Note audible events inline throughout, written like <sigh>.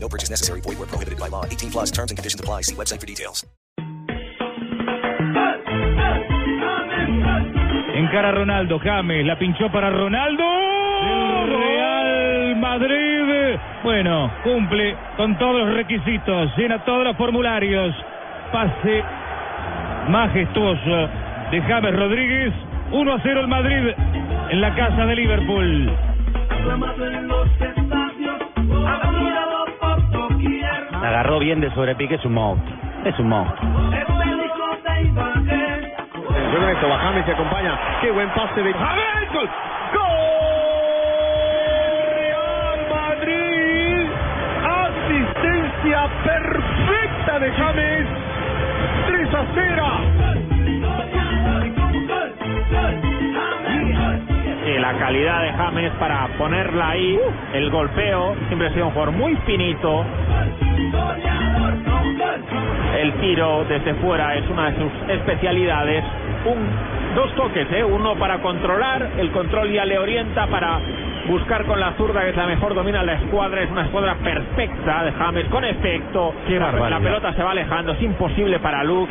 No purchase necessary. Void where prohibited by law. 18 plus terms and conditions apply. See website for details. Encara Ronaldo, James, la pinchó para Ronaldo. El Real Madrid, bueno, cumple con todos los requisitos, llena todos los formularios. Pase majestuoso de James Rodríguez. 1 a 0 el Madrid en la casa de Liverpool. Agarró bien de sobrepique, es un monstruo. Es un monstruo. James se acompaña. Qué buen pase de James. Gol. Real Madrid. Asistencia perfecta de James. 3 a 0. La calidad de James para ponerla ahí, el golpeo, siempre ha sido un jugador muy finito. El tiro desde fuera es una de sus especialidades. Un, dos toques, ¿eh? uno para controlar, el control ya le orienta para buscar con la zurda, que es la mejor, domina la escuadra, es una escuadra perfecta de James, con efecto. Qué la, barbaridad. la pelota se va alejando, es imposible para Lux.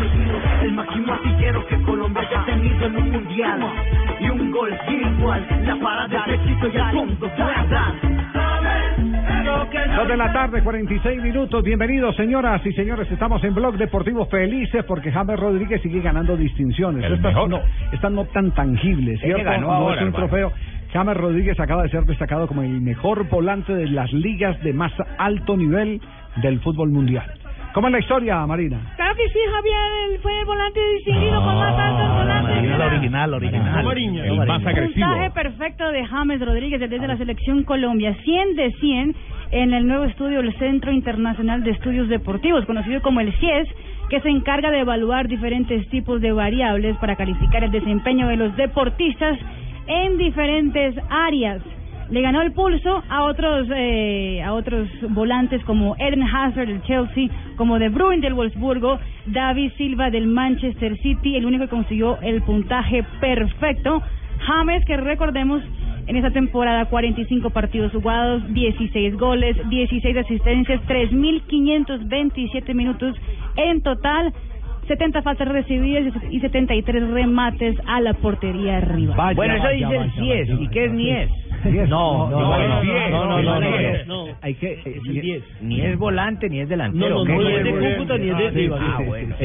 El máximo artillero que Colombia haya tenido en un mundial. Y un gol igual, la parada de Tito y el fondo. Dos de la tarde, 46 minutos. Bienvenidos, señoras y señores. Estamos en Blog Deportivo felices porque James Rodríguez sigue ganando distinciones. El estas, mejor. no, estas no tan tangibles, ¿cierto? ganó no ahora, es un hermano. trofeo. James Rodríguez acaba de ser destacado como el mejor volante de las ligas de más alto nivel del fútbol mundial. ¿Cómo es la historia, Marina? Claro que sí, Javier, él fue el volante distinguido con más altos volantes. de la- original, original. El más agresivo. Puntaje perfecto de James Rodríguez desde la selección Colombia, 100 de 100 en el nuevo estudio del Centro Internacional de Estudios Deportivos, conocido como el CIES, que se encarga de evaluar diferentes tipos de variables para calificar el desempeño de los deportistas en diferentes áreas. Le ganó el pulso a otros eh, a otros volantes como Eden Hazard del Chelsea, como De Bruyne del Wolfsburgo, David Silva del Manchester City, el único que consiguió el puntaje perfecto. James, que recordemos, en esta temporada, 45 partidos jugados, 16 goles, 16 asistencias, 3.527 minutos en total. 70 faltas recibidas y 73 remates a la portería arriba. Vaya, bueno, eso dice 10. ¿Y qué es 10? No, no, no, no, no, no, no, el no, diez. no. Hay que, eh, Ni es volante, ni es delantero. No, no, de cómputo, ni es de Ah. Ah, bueno.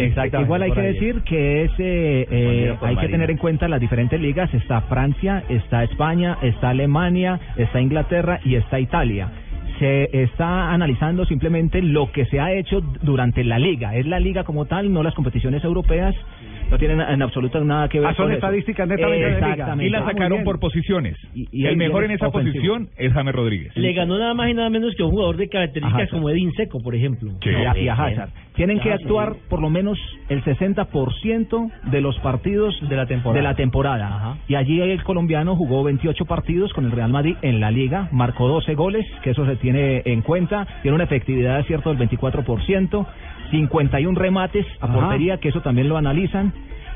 Igual hay que decir que es, eh, eh, hay que tener en cuenta las diferentes ligas. Está Francia, está España, está Alemania, está Inglaterra y está Italia. Se está analizando simplemente lo que se ha hecho durante la liga. Es la liga como tal, no las competiciones europeas. No tienen en absoluto nada que ver Ah, son con eso. estadísticas netamente. Exactamente. Y la sacaron por posiciones. Y- y el mejor en esa ofensivo. posición es James Rodríguez. Le ganó nada más y nada menos que un jugador de características como Edin Seco, por ejemplo. Sí. y a, y a Hazard. Tienen que actuar por lo menos el 60% de los partidos De la temporada. de la temporada. Ajá. Y allí el colombiano jugó 28 partidos con el Real Madrid en la liga, marcó 12 goles, que eso se tiene en cuenta, tiene una efectividad cierto del 24%, 51 remates a Ajá. portería, que eso también lo analizan.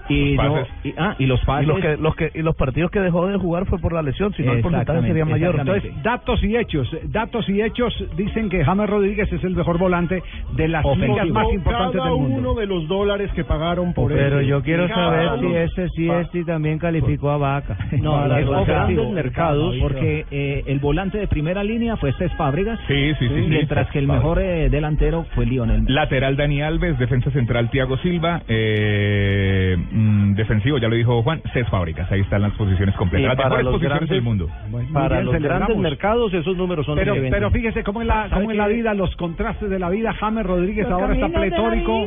Y, Los no- y- ah, y los pases. Y los, que, los, que, y los partidos que dejó de jugar fue por la lesión, si no el porcentaje sería mayor. Entonces, datos y hechos. Datos y hechos dicen que James Rodríguez es el mejor volante de las Ofensivo. ligas más importantes Cada del mundo. uno de los dólares que pagaron por él. Pero yo quiero saber si ese CST también calificó a Vaca. <laughs> No, Para es grandes mercados, Porque eh, el volante de primera línea fue Cés Fábregas, Sí, sí, sí. sí. mientras que el mejor eh, delantero fue Lionel. Lateral Dani Alves, defensa central Tiago Silva, eh, mm, defensivo, ya lo dijo Juan, seis fábricas, ahí están las posiciones completas, las para mejores los posiciones grandes- del mundo. Muy Para bien, los grandes mercados esos números son Pero, pero fíjese cómo en la, cómo en la vida, los contrastes de la vida, James Rodríguez Los ahora está pletórico.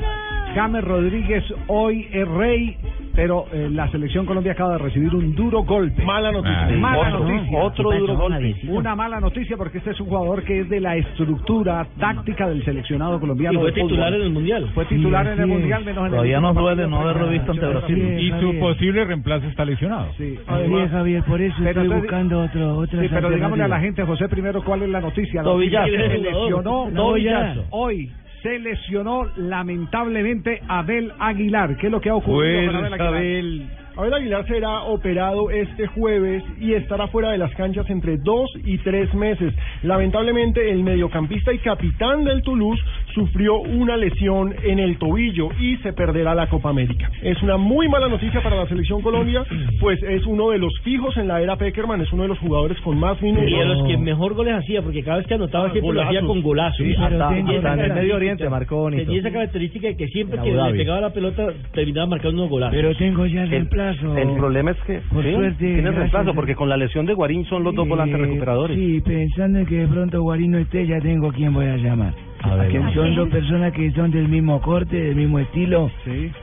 James Rodríguez hoy es rey, pero eh, la selección Colombia acaba de recibir un duro golpe. Mala noticia. Ah, mala Otro, noticia. otro duro golpe. Una mala noticia porque este es un jugador que es de la estructura táctica del seleccionado colombiano. Y fue titular en el Mundial. Fue titular Sí, en el sí. Mundial, menos en el Todavía nos último duele no haberlo visto ante Brasil. Y su posible reemplazo está lesionado. Sí, Oye, Javier, por eso Pero estoy buscando otro, otras Sí, pero digámosle a la gente, José, primero cuál es la noticia. La Tobillazo. noticia Se lesionó Tobillazo. hoy. Se lesionó lamentablemente Abel Aguilar. ¿Qué es lo que ha ocurrido con Abel Aguilar? Abel Aguilar será operado este jueves y estará fuera de las canchas entre dos y tres meses. Lamentablemente, el mediocampista y capitán del Toulouse sufrió una lesión en el tobillo y se perderá la Copa América. Es una muy mala noticia para la selección Colombia, pues es uno de los fijos en la era Peckerman, es uno de los jugadores con más minutos. Y a los que mejor goles hacía, porque cada vez que anotaba siempre lo hacía con golazos. Sí, hasta- Tenía esa hasta en el característica- Medio Oriente marcó bonito. Tenía esa característica de que siempre que le pegaba la pelota terminaba marcando unos golazos. Pero tengo ya el reemplazo. El problema es que Por sí, suerte, reemplazo, porque con la lesión de Guarín son los dos volantes Eh, recuperadores. Sí, pensando en que de pronto Guarino esté, ya tengo a quién voy a llamar. A ver. Que ¿A son dos personas que son del mismo corte, del mismo estilo,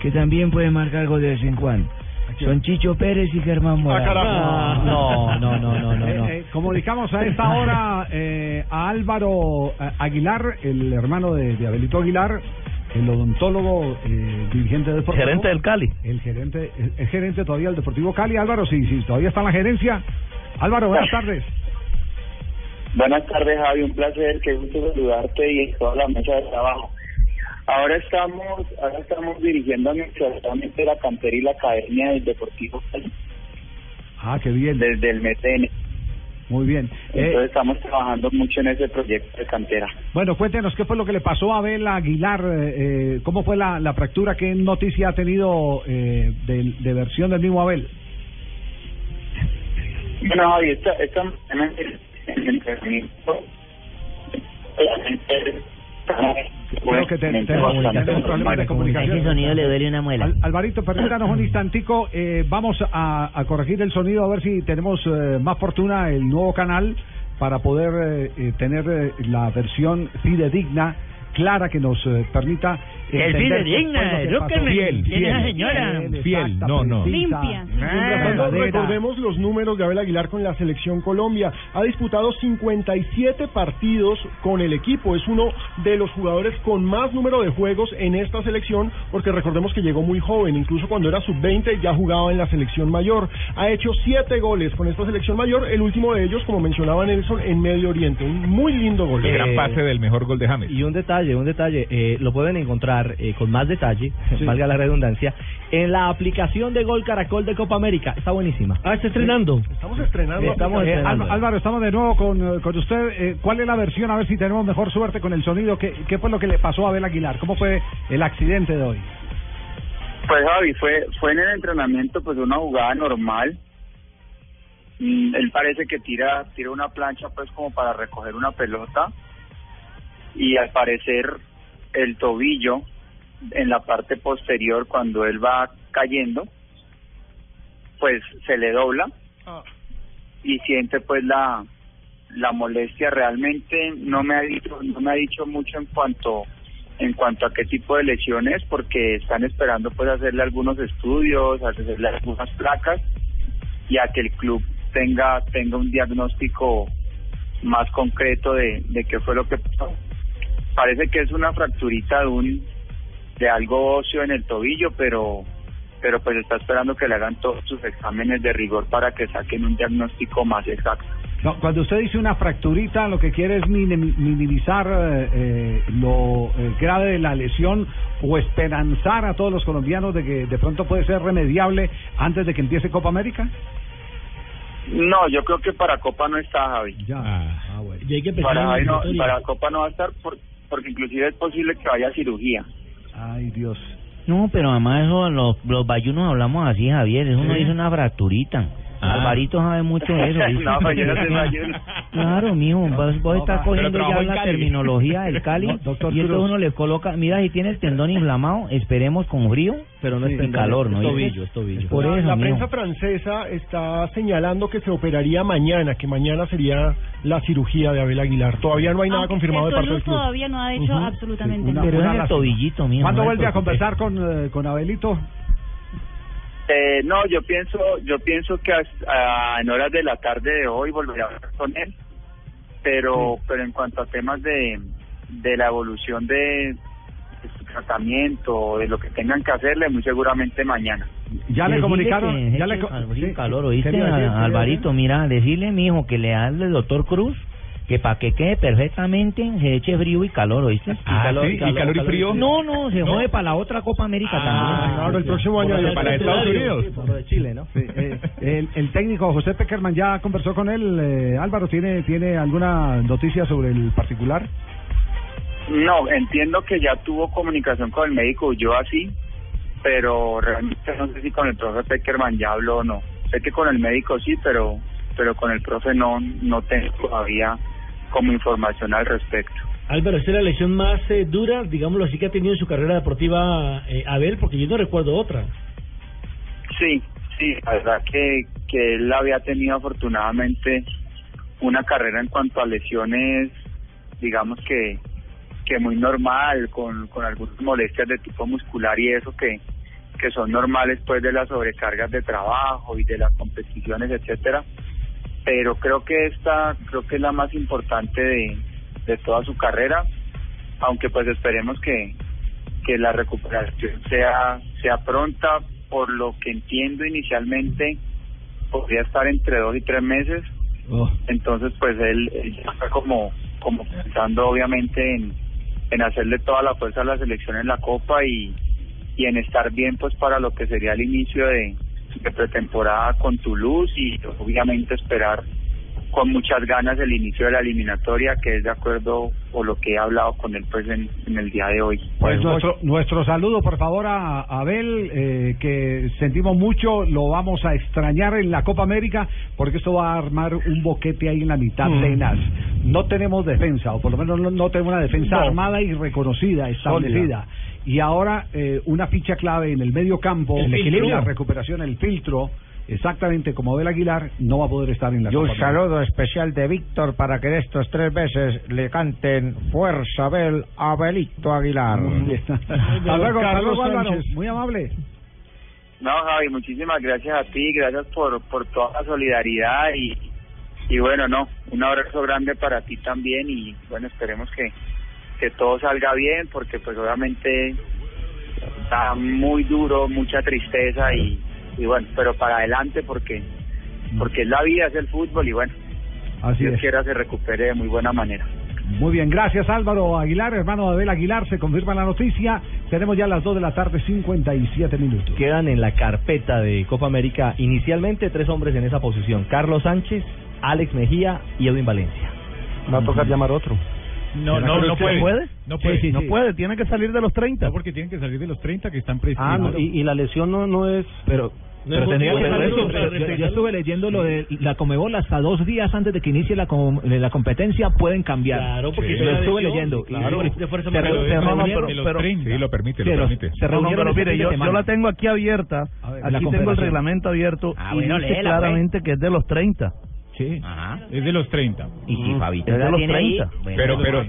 que también pueden marcar algo de vez en cuando. Son Chicho Pérez y Germán Morales. Ah, no, no, no, no, no. Eh, no. eh, comunicamos a esta hora eh, a Álvaro eh, Aguilar, el hermano de, de Abelito Aguilar, el odontólogo eh, dirigente del Deportivo. Gerente del Cali. El gerente, el, el gerente todavía del Deportivo Cali. Álvaro, sí, sí, todavía está en la gerencia. Álvaro, buenas <laughs> tardes. Buenas tardes, Javi. Un placer, qué gusto saludarte y en toda la mesa de trabajo. Ahora estamos, ahora estamos dirigiendo administrativamente la cantera y la academia del Deportivo Cali Ah, qué bien. desde el enero. Muy bien. Eh, Entonces estamos trabajando mucho en ese proyecto de cantera. bueno, cuéntenos qué fue lo que le pasó a Abel Aguilar, eh, eh, cómo fue la, la fractura, qué noticia ha tenido eh, de, de versión del mismo Abel. Bueno, Javi, esta, esta en el Creo que tenemos problemas de comunicación. Ese sonido le duele una muela. Al- Alvarito, permítanos un instantico. eh, vamos a, a corregir el sonido a ver si tenemos eh, más fortuna el nuevo canal para poder eh, eh, tener eh, la versión fidedigna, clara, que nos eh, permita. El que. Fiel, ¿quién es la fiel. señora? Fiel, no, no. precisa, Limpia. Recordemos- verdadera. Recordemos los números de Abel Aguilar con la selección Colombia. Ha disputado 57 partidos con el equipo. Es uno de los jugadores con más número de juegos en esta selección, porque recordemos que llegó muy joven. Incluso cuando era sub-20 ya jugaba en la selección mayor. Ha hecho 7 goles con esta selección mayor. El último de ellos, como mencionaba Nelson, en Medio Oriente. Un muy lindo gol. El gran pase del mejor gol de James. Y un detalle, un detalle, eh, lo pueden encontrar eh, con más detalle, <laughs> valga la redundancia, en la aplicación de Gol Caracol de Copa América. Está buenísima. Ah, está estrenando. Estamos estrenando. Estamos Eh, estrenando. Álvaro, Álvaro, estamos de nuevo con, eh, con usted. Eh, ¿Cuál es la versión? A ver si tenemos mejor suerte con el sonido. ¿Qué, ¿Qué fue lo que le pasó a Abel Aguilar? ¿Cómo fue el accidente de hoy? Pues Javi, fue, fue en el entrenamiento pues una jugada normal. Mm, él parece que tira, tira una plancha pues como para recoger una pelota y al parecer el tobillo en la parte posterior cuando él va cayendo pues se le dobla y siente pues la la molestia. Realmente no me ha dicho no me ha dicho mucho en cuanto en cuanto a qué tipo de lesiones porque están esperando pues hacerle algunos estudios hacerle algunas placas y a que el club tenga tenga un diagnóstico más concreto de, de qué fue lo que pasó parece que es una fracturita de un de algo óseo en el tobillo pero pero pues está esperando que le hagan todos sus exámenes de rigor para que saquen un diagnóstico más exacto. No, cuando usted dice una fracturita, lo que quiere es minim- minimizar eh, eh, lo eh, grave de la lesión o esperanzar a todos los colombianos de que de pronto puede ser remediable antes de que empiece Copa América. no yo creo que para Copa no está Javi. Ya. Ah, Y hay que empezar para, Javi no- para Copa no va a estar por- porque inclusive es posible que vaya a cirugía Ay, Dios. No, pero además eso, los, los bayunos hablamos así, Javier. Eso no Sí. dice una fracturita. Ah. Alvarito sabe mucho de eso. <laughs> ¿viste? No, yo no bayuno. <laughs> Claro, mijo, vos, vos no, estás cogiendo ya la terminología del <laughs> Cali No, doctor y entonces uno le coloca, mira, si tiene el tendón inflamado, esperemos con frío, pero no y es tendón, calor, es ¿no? tobillo, es tobillo. Por la, eso, la mijo. prensa francesa está señalando que se operaría mañana, que mañana sería la cirugía de Abel Aguilar. Todavía no hay nada Aunque confirmado de parte del club. todavía no ha dicho Ujú. absolutamente Una- nada. Pero es el tobillito, mijo. ¿Cuándo no vuelve a conversar con, eh, con Abelito? Eh, no, yo pienso, yo pienso que hasta- en horas de la tarde de hoy volveré a hablar con él, pero, pero en cuanto a temas de, de la evolución de, de su tratamiento, de lo que tengan que hacerle, muy seguramente mañana. Ya le comunicaron, que ya le sí, calor, ¿qué ¿oíste, a Alvarito? Mira, decirle, mijo, que le hable al doctor Cruz que para que quede perfectamente se eche frío y calor, ¿oíste? Ah, calor, ¿sí? ¿Y calor y frío? No, no, se ¿No? jode para la otra Copa América Ah, también. claro, el próximo año Para- para Estados Unidos. Lo de Chile, ¿no? el, el técnico José Peckerman ya conversó con él. eh, Álvaro, ¿tiene, ¿tiene alguna noticia sobre el particular? No, entiendo que ya tuvo comunicación con el médico, yo así, pero realmente no sé si con el profe Peckerman ya habló o no. Sé que con el médico sí, pero pero con el profe no no tengo todavía como información al respecto. Álvaro, ¿esta es la lesión más eh, dura, digámoslo así, que ha tenido en su carrera deportiva eh, Abel? Porque yo no recuerdo otra. Sí, sí, la verdad que, que él había tenido afortunadamente una carrera en cuanto a lesiones, digamos que, que muy normal, con, con algunas molestias de tipo muscular y eso que, que son normales pues de las sobrecargas de trabajo y de las competiciones, etcétera. Pero creo que esta, creo que es la más importante de, de toda su carrera, aunque pues esperemos que, que la recuperación sea sea pronta. Por lo que entiendo inicialmente podría estar entre dos y tres meses. Entonces pues él, él está como como pensando obviamente en, en hacerle toda la fuerza a la selección en la copa y y en estar bien pues para lo que sería el inicio de, de pretemporada con Toulouse y obviamente esperar con muchas ganas el inicio de la eliminatoria que es de acuerdo o lo que he hablado con él pues en, en el día de hoy Pues nuestro, nuestro saludo, por favor, a Abel, eh, que sentimos mucho, lo vamos a extrañar en la Copa América, porque esto va a armar un boquete ahí en la mitad Mm. tenaz. No tenemos defensa, o por lo menos no, no tenemos una defensa No. armada y reconocida, establecida. Y ahora eh, una ficha clave en el medio campo, El equilibrio. la recuperación, el filtro, exactamente como Abel Aguilar, no va a poder estar en la Y un Copa América. saludo especial de Víctor para que estos tres veces le canten Fuerza Abel Abelito Aguilar. <laughs> Hasta luego, Carlos Álvaro. Muy amable. No, Javi, muchísimas gracias a ti, gracias por, por toda la solidaridad y, y bueno, no, un abrazo grande para ti también y bueno, esperemos que, que todo salga bien porque pues obviamente está muy duro, mucha tristeza y, y bueno, pero para adelante porque porque es la vida, es el fútbol y bueno, Así Dios es. quiera se recupere de muy buena manera. Muy bien, gracias Álvaro Aguilar, hermano de Abel Aguilar, se confirma la noticia. Tenemos ya las 2 de la tarde, 57 minutos. Quedan en la carpeta de Copa América inicialmente tres hombres en esa posición: Carlos Sánchez, Alex Mejía y Edwin Valencia. Va a tocar llamar otro. No, no, no puede. No Sí, puede, sí, no sí. puede, tiene que salir de los 30. No, porque tienen que salir de los 30 que están Ah, prescritos. no, y, y la lesión no, no es. Pero, pero es tendría que eso, Yo- yo, yo estuve leyendo lo de la Comebol hasta dos días antes de que inicie la, com- la competencia pueden cambiar. Claro, porque Sí. es lo estuve lesión, leyendo. claro, de fuerza se, Pero- reunieron- de los pero- 30. Sí, lo permite, Sí, lo permite. Se No, no, reunieron pero mire, yo, yo la tengo aquí abierta. ver, la aquí tengo el reglamento abierto Ah, y bueno, dice léela, pues. claramente que es de los 30. Sí. Es de los 30. Y si Fabito Es de los tiene ahí, 30. bueno, Pero, pero,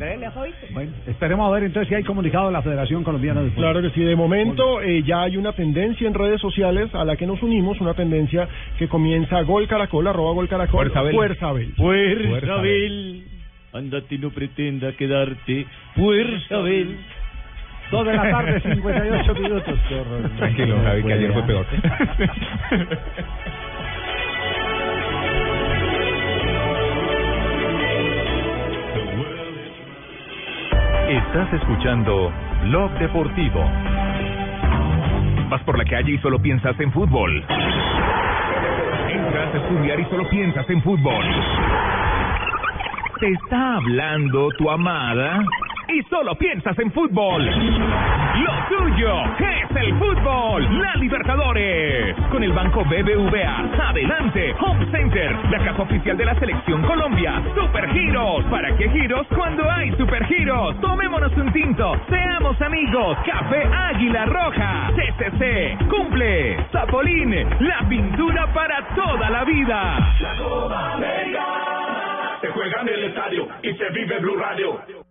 Bueno, esperemos a ver entonces si hay comunicado de la Federación Colombiana de Fútbol. Claro que sí, de momento eh, ya hay una tendencia en redes sociales a la que nos unimos, una tendencia que comienza Gol Caracol, arroba Gol Caracol, Fuerza Abel. Fuerza Abel. Fuerza, Abel. Andate y no pretenda quedarte. Fuerza, Abel. 2 de la tarde, <laughs> 58 minutos. Qué horror. Tranquilo, Javi, que ayer fue peor. <laughs> Estás escuchando Blog Deportivo. Vas por la calle y solo piensas en fútbol. Entras a estudiar y solo piensas en fútbol. Te está hablando tu amada y solo piensas en fútbol. Lo tuyo es el fútbol. La Libertadores. Con el Banco BBVA. Adelante. Home Center. La casa oficial de la Selección Colombia. Super Giros. ¿Para qué giros cuando hay Super Giros? Tomémonos un tinto. Seamos amigos. Café Águila Roja. CCC. Cumple. Zapolín. La pintura para toda la vida. Se juega en el estadio y se vive Blue Radio.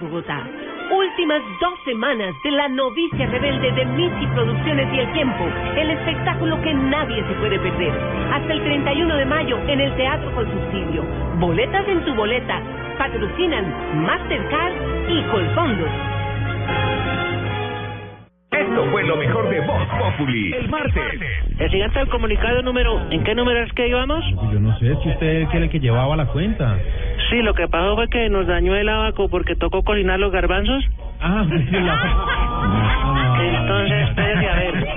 Bogotá. Últimas dos semanas de la novicia rebelde de Michi Producciones y El Tiempo, el espectáculo que nadie se puede perder. Hasta el 31 de mayo en el Teatro con Subsidio. Boletas en tu boleta. Patrocinan Mastercard y Colfondos. Esto fue lo mejor de Voz Populi. El martes. El siguiente el comunicado número, ¿en qué número es que íbamos? Yo no sé si usted era el que llevaba la cuenta. Sí, lo que pasó fue que nos dañó el abaco porque tocó cocinar los garbanzos. Ah, sí, la... <laughs> Entonces, espérese a ver.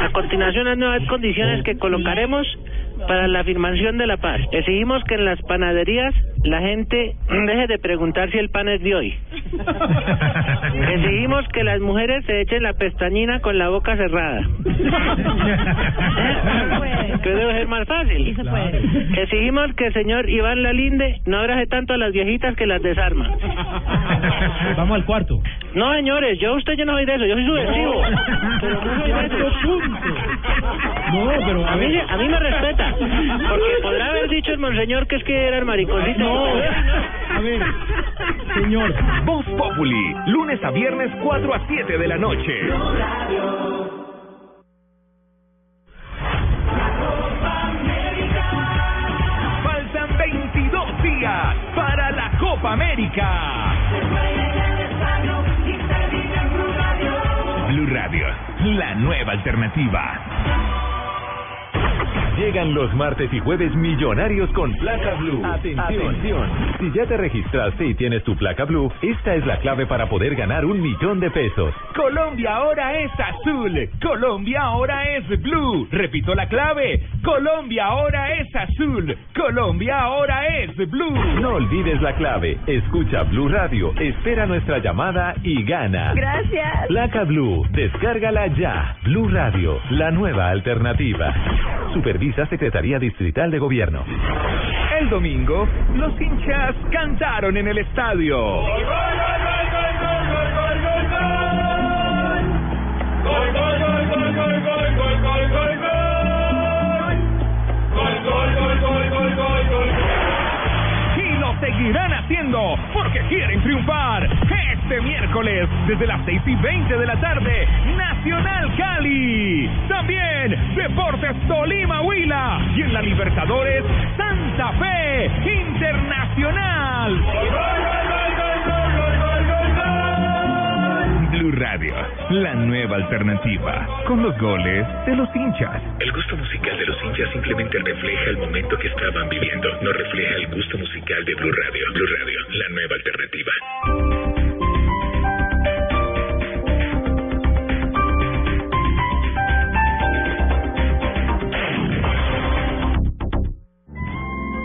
A continuación, las nuevas condiciones que colocaremos para la afirmación de la paz. Exigimos que en las panaderías la gente deje de preguntar si el pan es de hoy. <laughs> Exigimos que las mujeres se echen la pestañina con la boca cerrada. <laughs> Que debe ser más fácil. Exigimos que el señor Iván Lalinde no abrace tanto a las viejitas que las desarma. Vamos al cuarto. No, señores, yo usted yo no soy de eso, yo soy subversivo. <laughs> Pero no soy de eso. No, pero A mí, a mí me respeta, porque podrá haber dicho el monseñor que es que era el mariconcito. No, a ver, señor. Voz Populi, lunes a viernes 4 a 7 de la noche. Faltan 22 días para la Copa América. Blue Radio, la nueva alternativa. Llegan los martes y jueves millonarios con placa blue. Atención. Si ya te registraste y tienes tu placa blue, esta es la clave para poder ganar un millón de pesos. Colombia ahora es azul. Colombia ahora es blue. Repito la clave. Colombia ahora es azul. Colombia ahora es blue. No olvides la clave. Escucha Blue Radio, espera nuestra llamada y gana. Gracias. Placa Blue, descárgala ya. Blue Radio, la nueva alternativa. Supervisa Secretaría Distrital de Gobierno. El domingo, los hinchas cantaron en el estadio. Y seguirán haciendo porque quieren triunfar. Este miércoles, desde las 6 y 20 de la tarde, Nacional Cali. También Deportes Tolima Huila. Y en la Libertadores, Santa Fe Internacional. Blue Radio, la nueva alternativa, con los goles de los hinchas. El gusto musical de los hinchas simplemente refleja el momento que estaban viviendo, no refleja el gusto musical de Blue Radio. Blue Radio, la nueva alternativa.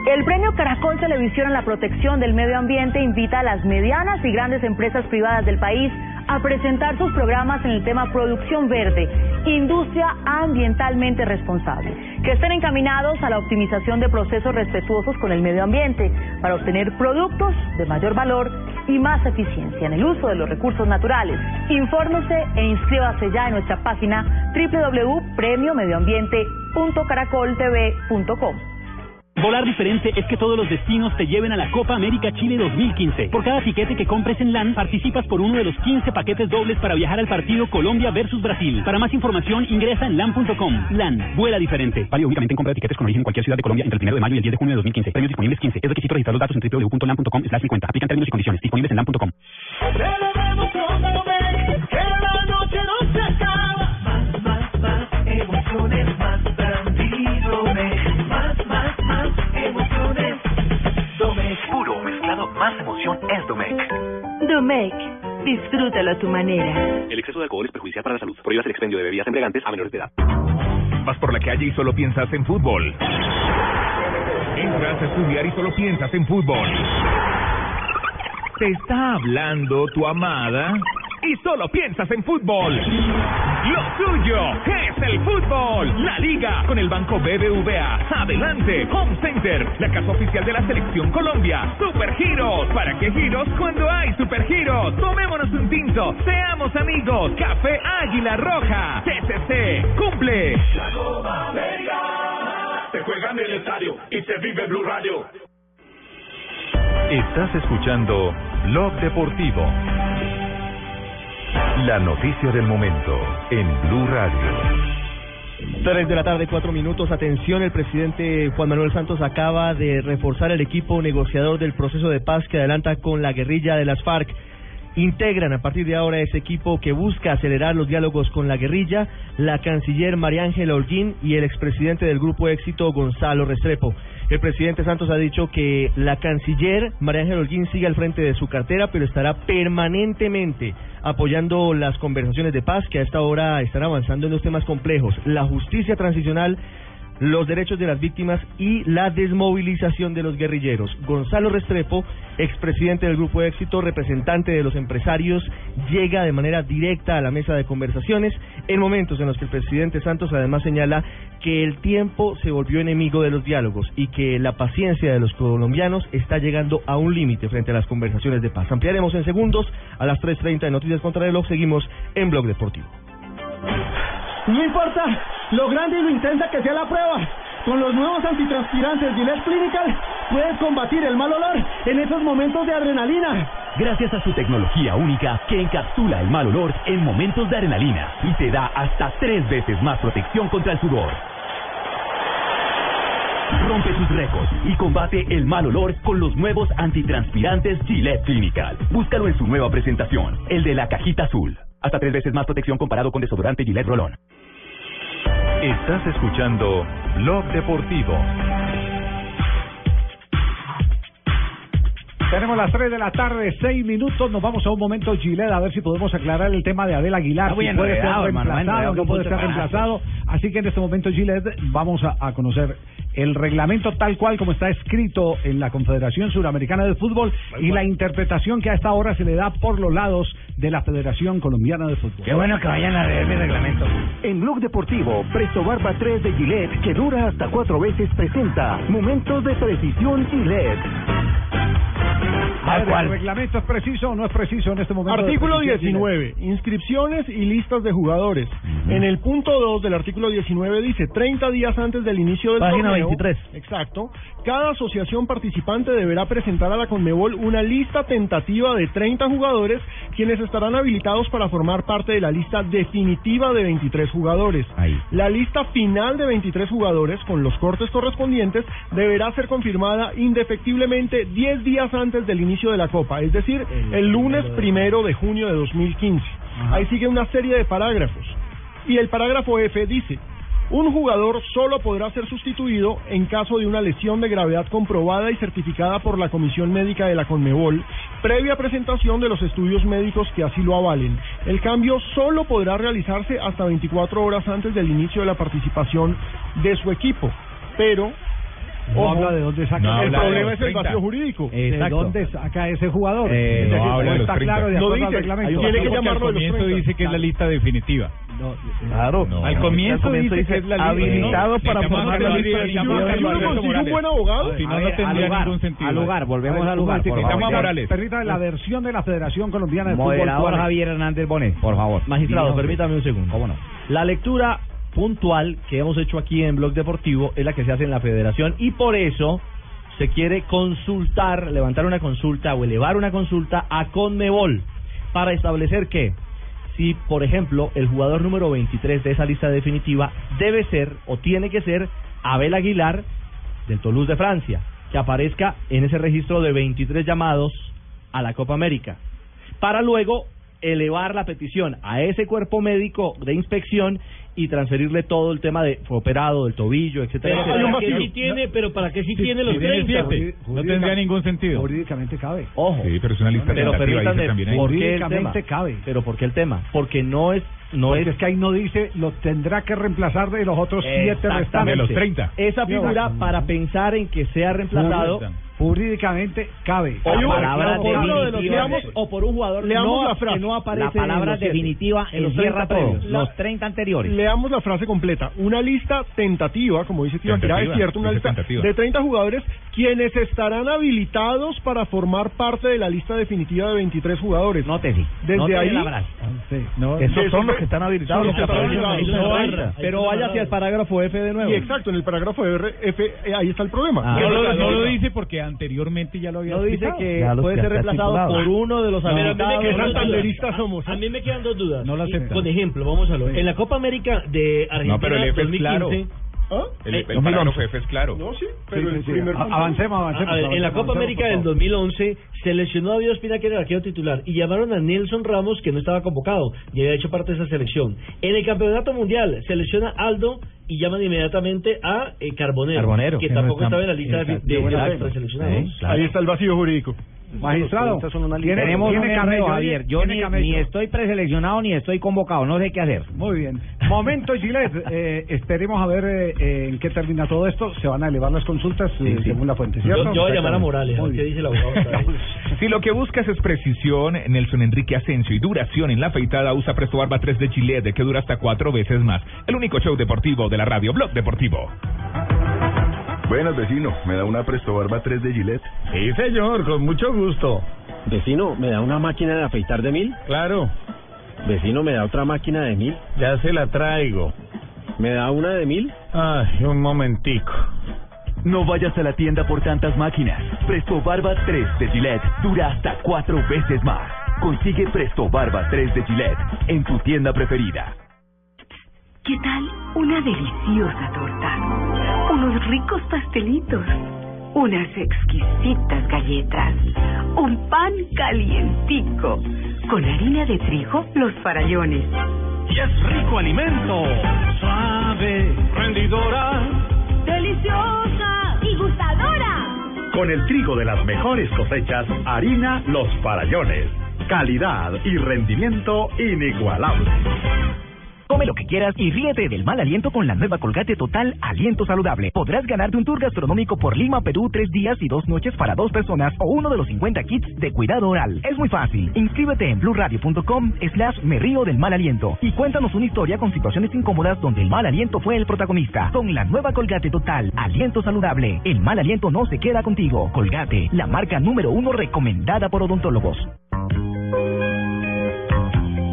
El premio Caracol Televisión en la protección del medio ambiente invita a las medianas y grandes empresas privadas del país a presentar sus programas en el tema producción verde, industria ambientalmente responsable, que estén encaminados a la optimización de procesos respetuosos con el medio ambiente para obtener productos de mayor valor y más eficiencia en el uso de los recursos naturales. Infórmese e inscríbase ya en nuestra página www.premiomedioambiente.caracoltv.com. Volar diferente es que todos los destinos te lleven a la Copa América Chile 2015. Por cada tiquete que compres en LAN, participas por uno de los 15 paquetes dobles para viajar al partido Colombia versus Brasil. Para más información, ingresa en LAN.com. LAN, vuela diferente. Válido únicamente en compra de tiquetes con origen en cualquier ciudad de Colombia entre el 1 de mayo y el 10 de junio de 2015. Premios disponibles 15. Es requisito registrar los datos en www.lan.com slash 50. Aplican términos y condiciones. Disponibles en LAN.com. emoción es Domec. Domec, disfrútalo a tu manera. El exceso de alcohol es perjudicial para la salud. Prohíbas el expendio de bebidas embriagantes a menores de edad. Vas por la calle y solo piensas en fútbol. Entras a estudiar y solo piensas en fútbol. Te está hablando tu amada y solo piensas en fútbol. Lo tuyo es el fútbol. La liga con el banco BBVA. Adelante, Home Center, la casa oficial de la selección Colombia. Super Giros. ¿Para qué giros cuando hay Super Giros? Tomémonos un tinto. Seamos amigos. Café Águila Roja. CCC. Cumple. La Copa se juega en el estadio y se vive Blue Radio. Estás escuchando Blog Deportivo. La noticia del momento en Blue Radio. 3 de la tarde, cuatro minutos. Atención, el presidente Juan Manuel Santos acaba de reforzar el equipo negociador del proceso de paz que adelanta con la guerrilla de las FARC. Integran a partir de ahora ese equipo que busca acelerar los diálogos con la guerrilla, la canciller María Ángela Holguín y el expresidente del Grupo Éxito, Gonzalo Restrepo. El presidente Santos ha dicho que la canciller María Ángela Holguín sigue al frente de su cartera, pero estará permanentemente apoyando las conversaciones de paz que a esta hora están avanzando en los temas complejos, la justicia transicional, los derechos de las víctimas y la desmovilización de los guerrilleros. Gonzalo Restrepo, expresidente del Grupo Éxito, representante de los empresarios, llega de manera directa a la mesa de conversaciones en momentos en los que el presidente Santos además señala que el tiempo se volvió enemigo de los diálogos y que la paciencia de los colombianos está llegando a un límite frente a las conversaciones de paz. Ampliaremos en segundos a las 3.30 de Noticias contra Reloj. Seguimos en Blog Deportivo. No importa lo grande y lo intensa que sea la prueba. Con los nuevos antitranspirantes Gillette Clinical puedes combatir el mal olor en esos momentos de adrenalina. Gracias a su tecnología única que encapsula el mal olor en momentos de adrenalina y te da hasta tres veces más protección contra el sudor. Rompe sus récords y combate el mal olor con los nuevos antitranspirantes Gillette Clinical. Búscalo en su nueva presentación, el de la cajita azul. Hasta tres veces más protección comparado con desodorante Gillette Rolón. Estás escuchando Blog Deportivo. Tenemos las 3 de la tarde, 6 minutos. Nos vamos a un momento, Gilet, a ver si podemos aclarar el tema de Adel Aguilar. Si puede ser reemplazado, no puede ser reemplazado. Así que en este momento, Gilet, vamos a, a conocer el reglamento tal cual como está escrito en la Confederación Suramericana de Fútbol y la interpretación que a esta hora se le da por los lados de la Federación Colombiana de Fútbol. Qué bueno que vayan a leer mi reglamento. En Blog Deportivo, Presto Barba 3 de Gillette, que dura hasta cuatro veces, presenta Momentos de Precisión Gillette. A ver, ¿El reglamento es preciso o no es preciso en este momento? Artículo precisión, Gilet? 19. Inscripciones y listas de jugadores. En el punto 2 del artículo 19 dice 30 días antes del inicio del Página torneo. 23. Exacto. Cada asociación participante deberá presentar a la Conmebol una lista tentativa de 30 jugadores quienes estarán habilitados para formar parte de la lista definitiva de 23 jugadores. La lista final de 23 jugadores con los cortes correspondientes deberá ser confirmada indefectiblemente 10 días antes del inicio de la Copa, es decir, el, lunes primero de junio de 2015. Ahí sigue una serie de parágrafos. Y el parágrafo F dice, un jugador solo podrá ser sustituido en caso de una lesión de gravedad comprobada y certificada por la Comisión Médica de la Conmebol, previa presentación de los estudios médicos que así lo avalen. El cambio solo podrá realizarse hasta 24 horas antes del inicio de la participación de su equipo. Pero No Ojo, habla de dónde saca el el problema es el 30. vacío jurídico. ¿De Exacto. dónde saca ese jugador? Eh, Es no decir, habla de los está 30. claro de No acuerdo al reglamento. tiene que llamarlo al de los comienzo 30. dice que es la lista definitiva. Claro. al comienzo, Al comienzo dice que es la lista habilitado No, para formar la lista definitiva. ¿Y uno consigue un buen abogado? Si no, no tendría al lugar, ningún sentido. Al lugar, volvemos al lugar. Permítame la versión de la Federación Colombiana de Fútbol. Moderador. Javier Hernández Bonet, por favor. Magistrado, permítame un segundo. ¿Cómo no? La lectura puntual que hemos hecho aquí en Blog Deportivo es la que se hace en la federación y por eso se quiere consultar, levantar una consulta o elevar una consulta a Conmebol para establecer que si, por ejemplo, el jugador número 23 de esa lista definitiva debe ser o tiene que ser Abel Aguilar del Toulouse de Francia, que aparezca en ese registro de 23 llamados a la Copa América, para luego elevar la petición a ese cuerpo médico de inspección y transferirle todo el tema de fue operado del tobillo, etcétera, Pero etcétera. para qué sí tiene, pero para qué sí tiene los si tiene 30. siete, no tendría ningún sentido. Jurídicamente cabe. Ojo. Sí, pero es una lista Pero permítanme. ¿por qué el Jurídicamente tema? cabe. Pero ¿por qué el tema? Porque no es no Porque es es que ahí no dice lo tendrá que reemplazar de los otros siete restantes. Esa figura para pensar en que sea reemplazado Jurídicamente cabe. o, La por- palabra o por uno de los- definitiva. o por un jugador Leamos no, la frase. que no aparece La palabra en definitiva en los encierra 30 todo. previos. Los 30 anteriores. Leamos la frase completa. Una lista tentativa, como dice Tibaquirá, es Tentativa, cierto, una lista tentativa. de 30 jugadores quienes estarán habilitados para formar parte de la lista definitiva de 23 jugadores. No te sí. Desde No te ahí. el abrazo. no, Esos son los que están habilitados. Los que están habilitados. No hay- Pero vaya hacia el parágrafo F de nuevo. Y exacto, en el parágrafo F, ahí está el problema. no, lo, no lo dice porque anteriormente ya lo había No dice explicado. que puede ser reemplazado por uno de los No, a mí me habilitados. quedan dos santanderistas dudas. A, a mí me quedan dos dudas. No lo acepta. Por ejemplo, vamos a ver. En la Copa América de Argentina No, pero el F es 2015, claro. ¿Ah? El, el 2011. parágrafo F es claro. No, sí, Sí, sí, sí. A- Avancemos, avancemos. A ver, en la Copa avancemos, América del favor. 2011 se lesionó a David Ospina, que era el arquero titular, y llamaron a Nelson Ramos, que no estaba convocado, y había hecho parte de esa selección. En el Campeonato Mundial se lesiona Aldo y llaman inmediatamente a eh, Carbonero, Carbonero, que que no tampoco estaba en la lista de, de, de preseleccionados. Ahí está el vacío jurídico. Magistrado, ¿tiene- Tenemos tiene un camello, camello, Javier. Yo ni, ni estoy preseleccionado ni estoy convocado. No sé qué hacer. Muy bien. Momento, Gillette. <laughs> Eh, esperemos a ver eh, eh, en qué termina todo esto. Se van a elevar las consultas eh, según la fuente, ¿cierto? Yo, yo voy a llamar a Morales, a Muy ver qué bien. dice el abogado. <laughs> Si lo que buscas es precisión, Nelson Enrique Asensio y duración en la afeitada, usa Presto Barba 3 de Chile, que dura hasta cuatro veces más. El único show deportivo de la radio, Blog Deportivo. Buenas, vecino. ¿Me da una Presto Barba 3 de Gillette? Sí, señor, con mucho gusto. Vecino, ¿me da una máquina de afeitar de mil? Claro, Vecino, ¿me da otra máquina de mil? ya se la traigo. ¿Me da una de mil? Ay, un momentico. No vayas a la tienda por tantas máquinas. Presto Barba 3 de Gillette dura hasta cuatro veces más. Consigue Presto Barba 3 de Gillette en tu tienda preferida. ¿Qué tal una deliciosa torta? Unos ricos pastelitos, unas exquisitas galletas, un pan calientico, con harina de trigo, los farallones. Y es rico alimento. Suave, rendidora. ¡Deliciosa y gustadora! Con el trigo de las mejores cosechas, harina Los Farallones. Calidad y rendimiento inigualable. Come lo que quieras y ríete del mal aliento con la nueva Colgate Total Aliento Saludable. Podrás ganarte un tour gastronómico por Lima, Perú, tres días y dos noches para dos personas o uno de los 50 kits de cuidado oral. Es muy fácil. Inscríbete en blurradio.com slash me río del mal aliento y cuéntanos una historia con situaciones incómodas donde el mal aliento fue el protagonista. Con la nueva Colgate Total Aliento Saludable, el mal aliento no se queda contigo. Colgate, la marca número uno recomendada por odontólogos.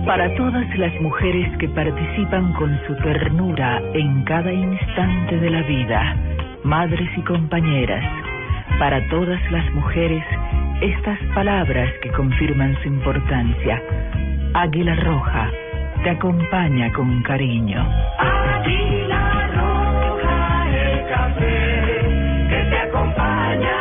Para todas las mujeres que participan con su ternura en cada instante de la vida, madres y compañeras, para todas las mujeres, estas palabras que confirman su importancia. Águila Roja te acompaña con cariño. Águila roja, el café que te acompaña.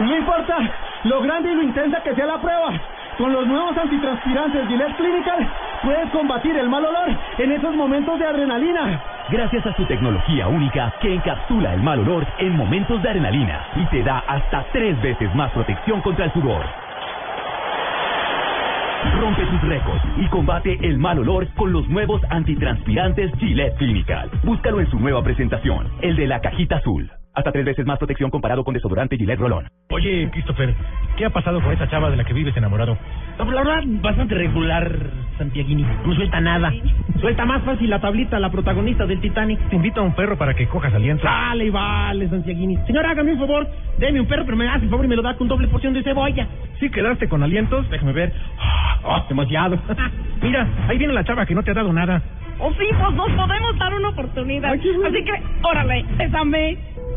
No importa lo grande y lo intensa que sea la prueba. Con los nuevos antitranspirantes Gillette Clinical puedes combatir el mal olor en esos momentos de adrenalina. Gracias a su tecnología única que encapsula el mal olor en momentos de adrenalina y te da hasta tres veces más protección contra el sudor. Rompe tus récords y combate el mal olor con los nuevos antitranspirantes Gillette Clinical. Búscalo en su nueva presentación, el de la cajita azul. Hasta tres veces más protección comparado con desodorante Gillette Rolón. Oye, Christopher, ¿qué ha pasado con esa chava de la que vives enamorado? La verdad, bastante regular, Santiaguini. No suelta nada. Suelta más fácil la tablita, la protagonista del Titanic. Te invito a un perro para que cojas aliento. Vale, y vale, Santiaguini. Señora, hágame un favor. Deme un perro, pero me hace el favor y me lo da con doble porción de cebolla. Sí, quedaste con alientos, déjame ver. Oh, demasiado. <laughs> Mira, ahí viene la chava que no te ha dado nada. Oh, sí, pues nos podemos dar una oportunidad. Así que, órale, bésame.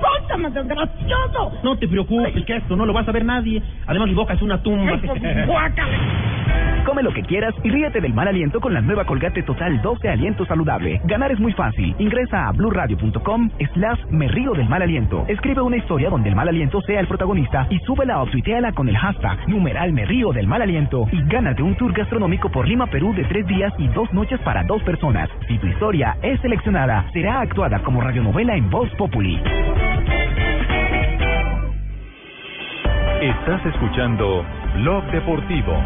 Suéltame, desgracioso. No te preocupes, que esto no lo vas a ver nadie. Además, mi boca es una tumba. <laughs> Come lo que quieras y ríete del mal aliento con la nueva Colgate Total 12 Aliento Saludable. Ganar es muy fácil. Ingresa a blurradio.com slash me río del mal aliento. Escribe una historia donde el mal aliento sea el protagonista y súbela o tuiteala con el hashtag numeral me río del mal aliento y gánate un tour gastronómico por Lima, Perú de tres días y dos noches para dos personas. Si tu historia es seleccionada, será actuada como radionovela en Voz Populi. Estás escuchando Blog Deportivo.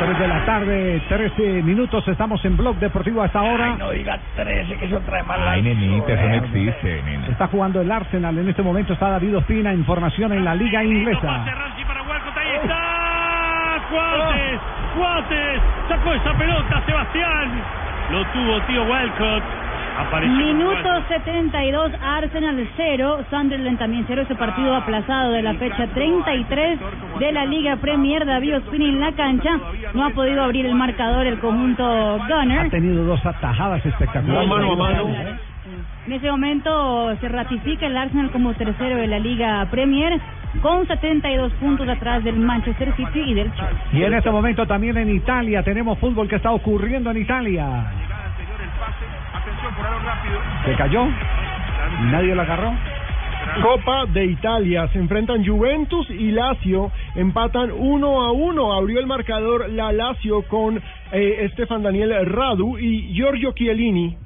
3 de la tarde, 13 minutos, estamos en Blog Deportivo hasta ahora. No diga 13, que eso trae mal. Ay, nenita, eso no existe, nena. Está jugando el Arsenal, en este momento está David Ospina, información en la Liga Inglesa. Cuates, Cuates, sacó esa pelota Sebastián. Lo tuvo tío Walcott. Apareció Minuto Walcott. 72, Arsenal 0, Sunderland también 0, ese partido aplazado de la fecha 33 de la Liga Premier, David Ospina en la cancha, no ha podido abrir el marcador el conjunto Ha Gunner. tenido dos atajadas espectaculares. Mano a mano. En ese momento se ratifica el Arsenal como tercero de la Liga Premier, con 72 puntos atrás del Manchester City y del Chelsea. Y en este momento también en Italia tenemos fútbol que está ocurriendo en Italia. Se cayó y nadie lo agarró. Copa de Italia. Se enfrentan Juventus y Lazio. Empatan uno a uno. Abrió el marcador la Lazio con eh, Estefan Daniel Radu y Giorgio Chiellini,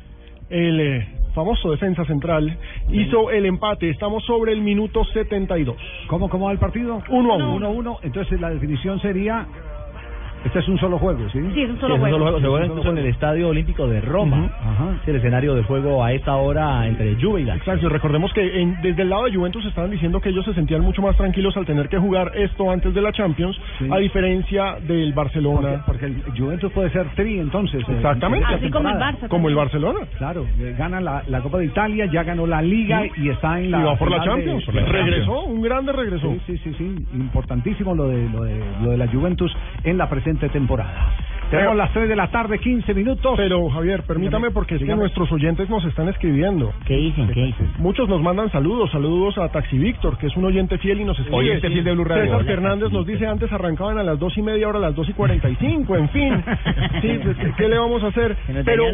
el eh, famoso defensa central, hizo el empate. Estamos sobre el minuto 72. ¿Cómo, cómo va el partido? Uno a uno. Uno a uno. Entonces la definición sería... Este es un solo juego, ¿sí? Sí, es un Sí, es un solo juego. Se juega incluso en el Estadio Olímpico de Roma. Es el escenario de juego a esta hora entre Juve y Lazio. Exacto, recordemos que en- desde el lado de Juventus estaban diciendo que ellos se sentían mucho más tranquilos al tener que jugar esto antes de la Champions, a diferencia del Barcelona. Porque, el Juventus puede ser tri entonces. eh, Exactamente. en Así como el. Barça Como el. Barcelona. Claro, eh, gana la, la Copa de Italia, ya ganó la Liga y está en la. Y va por la de- Champions. por la regresó, Champions. un grande regresó. Sí, sí, sí, sí, importantísimo lo de, lo de lo de la Juventus en la presente temporada. Tenemos las 3 de la tarde, 15 minutos. Pero Javier, permítame porque es que nuestros oyentes nos están escribiendo. ¿Qué dicen? ¿Qué dicen? Muchos nos mandan saludos, saludos a Taxi Víctor, que es un oyente fiel y nos escribe. Oyente fiel de Blue Radio. César Hola, Fernández nos dice antes arrancaban a las dos y media, ahora a las dos y cuarenta y cinco, en fin. <laughs> Sí, pues, ¿qué le vamos a hacer? Pero,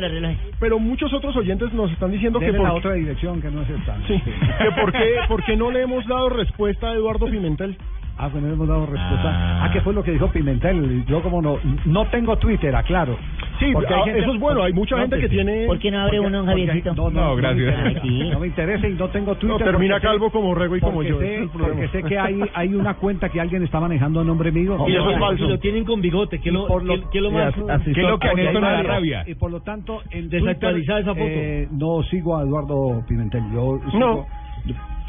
pero muchos otros oyentes nos están diciendo que Deme la por, otra dirección que no es esta. sí, que por qué, por qué no le hemos dado respuesta a Eduardo Pimentel. Ah, que no le hemos dado respuesta. Ah, ¿qué fue lo que dijo Pimentel? Yo como no, no tengo Twitter, aclaro. Sí, Porque hay ah, gente- eso es bueno, hay mucha No, gente que sí. tiene... ¿Por qué no abre Porque- uno, Javiercito? No, no, No, gracias. No me interesa y no tengo No, Twitter. termina porque sé- calvo como Rego y como yo. sé- porque sé que hay, hay una cuenta que alguien está manejando a nombre mío. Y eso es Y falso. lo tienen con bigote, que lo, por lo- que- que lo más... as- así ¿Qué es lo que a da hay- rabia? Y por lo tanto, en Desactualizada Twitter, esa foto. eh, no sigo a Eduardo Pimentel. Yo sigo- No.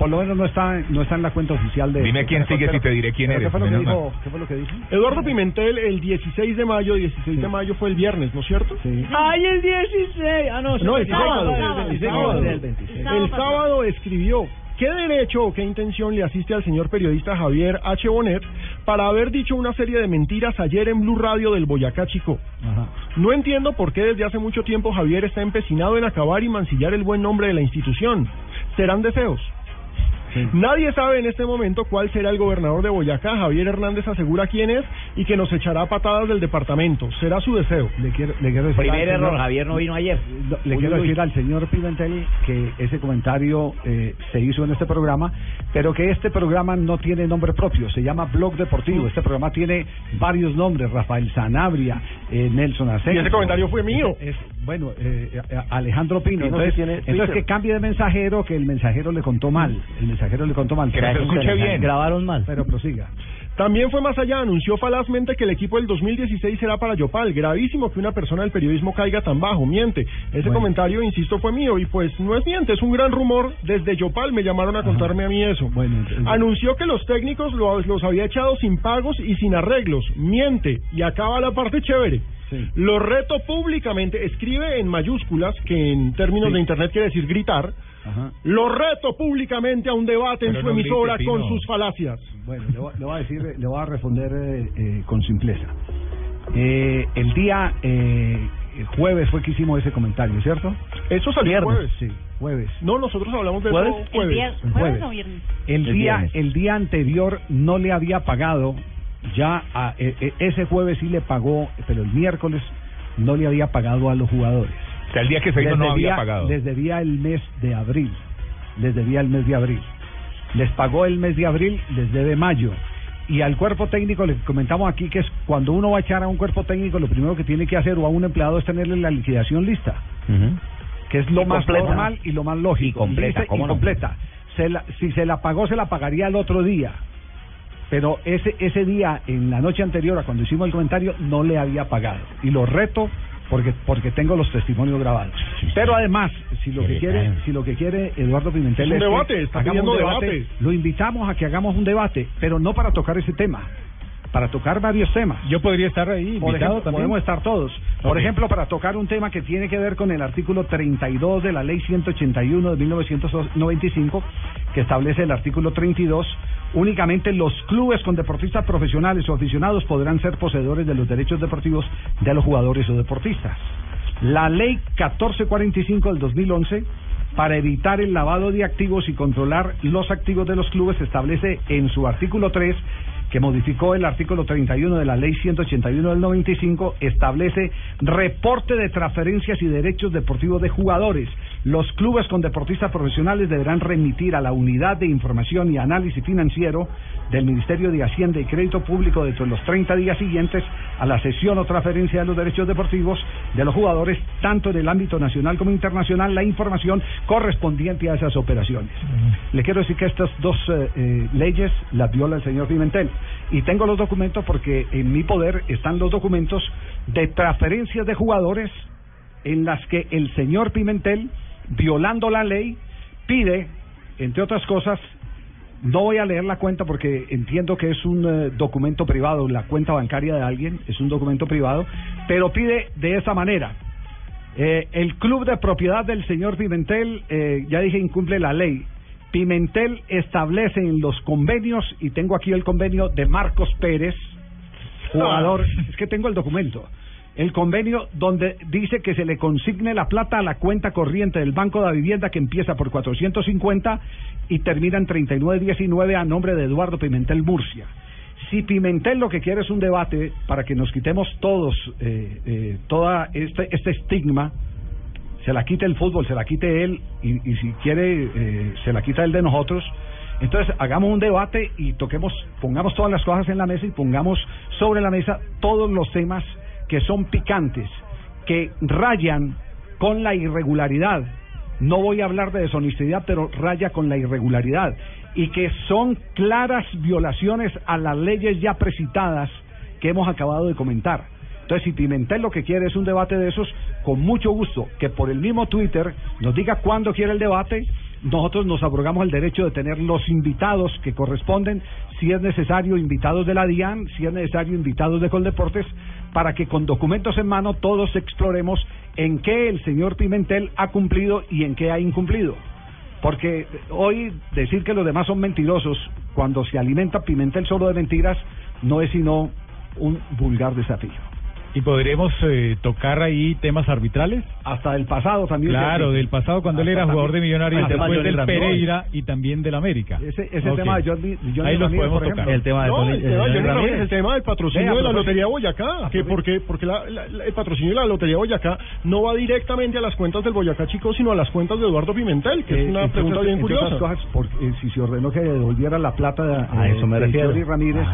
Por lo menos no está, no está en la cuenta oficial de. Dime quién sigue si te diré quién eres, ¿Qué fue lo que dijo? ¿Qué fue lo que dijo? Eduardo Pimentel el 16 de mayo, 16 de mayo fue el viernes, ¿no es cierto? Sí. ¡Ay, el 16! Ah, no, No, el sábado, sábado. sábado, El sábado. sábado. El 26. El sábado escribió ¿Qué derecho o qué intención le asiste al señor periodista Javier H. Bonet para haber dicho una serie de mentiras ayer en Blue Radio del Boyacá Chico? Ajá. No entiendo por qué desde hace mucho tiempo Javier está empecinado en acabar y mancillar el buen nombre de la institución. ¿Serán deseos? Nadie sabe en este momento cuál será el gobernador de Boyacá. Javier Hernández asegura quién es y que nos echará patadas del departamento. Será su deseo. Le quiero, le quiero decir Primer al error, señor- Javier no vino ayer. Le Uy, quiero uy, decir al señor Pimentel que ese comentario eh, se hizo en este programa, pero que este programa no tiene nombre propio, se llama Blog Deportivo. Este programa tiene varios nombres, Rafael Sanabria, eh, Nelson Asensio. Y ese comentario fue mío. Es, bueno, eh, eh, Alejandro Pino. Entonces, tiene entonces Twitter. que cambie de mensajero, que el mensajero le contó mal. El mensajero le contó mal. Que se escuche bien. Grabaron mal. Pero prosiga. También fue más allá, anunció falazmente que el equipo del 2016 será para Yopal. Gravísimo que una persona del periodismo caiga tan bajo, miente. Ese Bueno. comentario, insisto, fue mío y pues no es miente, es un gran rumor. Desde Yopal me llamaron a contarme a mí eso. Bueno, entonces- Anunció que los técnicos lo- los había echado sin pagos y sin arreglos. Miente. Y acaba la parte chévere. Sí. Lo reto públicamente, escribe en mayúsculas, que en términos Sí. de internet quiere decir gritar. Ajá. Lo reto públicamente a un debate en su no emisora grite, con sus falacias. Bueno, le voy, le voy a decir, le voy a responder eh, eh, con simpleza. Eh, el día eh, el jueves fue que hicimos ese comentario, ¿cierto? Eso salió el jueves. Sí, jueves. No, nosotros hablamos de ¿Jueves? eso ¿El jueves. El ¿Jueves jueves. o viernes? El, El día viernes. el día anterior no le había pagado, ya a- e- e- ese jueves sí le pagó, pero el miércoles no le había pagado a los jugadores. O sea, el día que se hizo Les no había pagado. Les debía el mes de abril. Les debía el mes de abril. Les pagó el mes de abril, les debe mayo. Y al cuerpo técnico le comentamos aquí que es cuando uno va a echar a un cuerpo técnico, lo primero que tiene que hacer o a un empleado es tenerle la liquidación lista, que es lo Y más completa. normal y lo más lógico. Y completa. Se la- si se la pagó, se la pagaría el otro día. Pero ese ese día, en la noche anterior a cuando hicimos el comentario, no le había pagado. Y lo reto porque porque tengo los testimonios grabados. Pero además, si lo que quiere, si lo que quiere Eduardo Pimentel Es un que debate, está hagamos un debate. lo invitamos a que hagamos un debate, pero no para tocar ese tema. Para tocar varios temas. Yo podría estar ahí Por invitado ejemplo, también. podemos estar todos. Por ejemplo, para tocar un tema que tiene que ver con el artículo 32 de la Ley 181 de 1995, que establece el artículo 32, únicamente los clubes con deportistas profesionales o aficionados podrán ser poseedores de los derechos deportivos de los jugadores o deportistas. La Ley 1445 del 2011 para evitar el lavado de activos y controlar los activos de los clubes establece en su artículo 3 que modificó el artículo 31 de la ley 181 del 95, establece reporte de transferencias y derechos deportivos de jugadores. Los clubes con deportistas profesionales deberán remitir a la unidad de información y análisis financiero del Ministerio de Hacienda y Crédito Público dentro de los 30 días siguientes a la cesión o transferencia de los derechos deportivos de los jugadores, tanto en el ámbito nacional como internacional, la información correspondiente a esas operaciones. Le quiero decir que estas dos eh, eh, leyes las viola el señor Pimentel. Y tengo los documentos porque en mi poder están los documentos de transferencias de jugadores en las que el señor Pimentel, violando la ley, pide, entre otras cosas, no voy a leer la cuenta porque entiendo que es un eh, documento privado, la cuenta bancaria de alguien, es un documento privado, pero pide de esa manera. Eh, el club de propiedad del señor Pimentel, eh, ya dije, incumple la ley. Pimentel establece en los convenios, y tengo aquí el convenio de Marcos Pérez, jugador, es que tengo el documento, el convenio donde dice que se le consigne la plata a la cuenta corriente del Banco de la Vivienda que empieza por 450 y termina en 3919 a nombre de Eduardo Pimentel Murcia. Si Pimentel lo que quiere es un debate para que nos quitemos todos eh, eh, toda este, este estigma, se la quite el fútbol, se la quite él y, y si quiere eh, se la quita él de nosotros. Entonces hagamos un debate y toquemos, pongamos todas las cosas en la mesa y pongamos sobre la mesa todos los temas que son picantes, que rayan con la irregularidad. No voy a hablar de deshonestidad, pero raya con la irregularidad y que son claras violaciones a las leyes ya precitadas que hemos acabado de comentar. Entonces, si Pimentel lo que quiere es un debate de esos, con mucho gusto, que por el mismo Twitter nos diga cuándo quiere el debate, nosotros nos abrogamos el derecho de tener los invitados que corresponden, si es necesario invitados de la DIAN, si es necesario invitados de Coldeportes, para que con documentos en mano todos exploremos en qué el señor Pimentel ha cumplido y en qué ha incumplido. Porque hoy decir que los demás son mentirosos cuando se alimenta Pimentel solo de mentiras no es sino un vulgar desafío. ¿Y podremos eh, tocar ahí temas arbitrales? Hasta del pasado también. Claro, del pasado cuando él era jugador de Millonarios, después del. Pereira y también del América. Ese, tema de Johnny, Johnny Ahí los Ramírez, podemos por tocar. el tema, de el del patrocinio de la a. Lotería Boyacá. que porque porque la- la- la- el patrocinio de la Lotería Boyacá no va directamente a las cuentas del Boyacá Chico, sino a las cuentas de Eduardo Pimentel, que Eh, es una entre pregunta bien curiosa. cosas, porque, eh, si se ordenó que devolviera la plata A eh, eso me de refiero. Ramírez,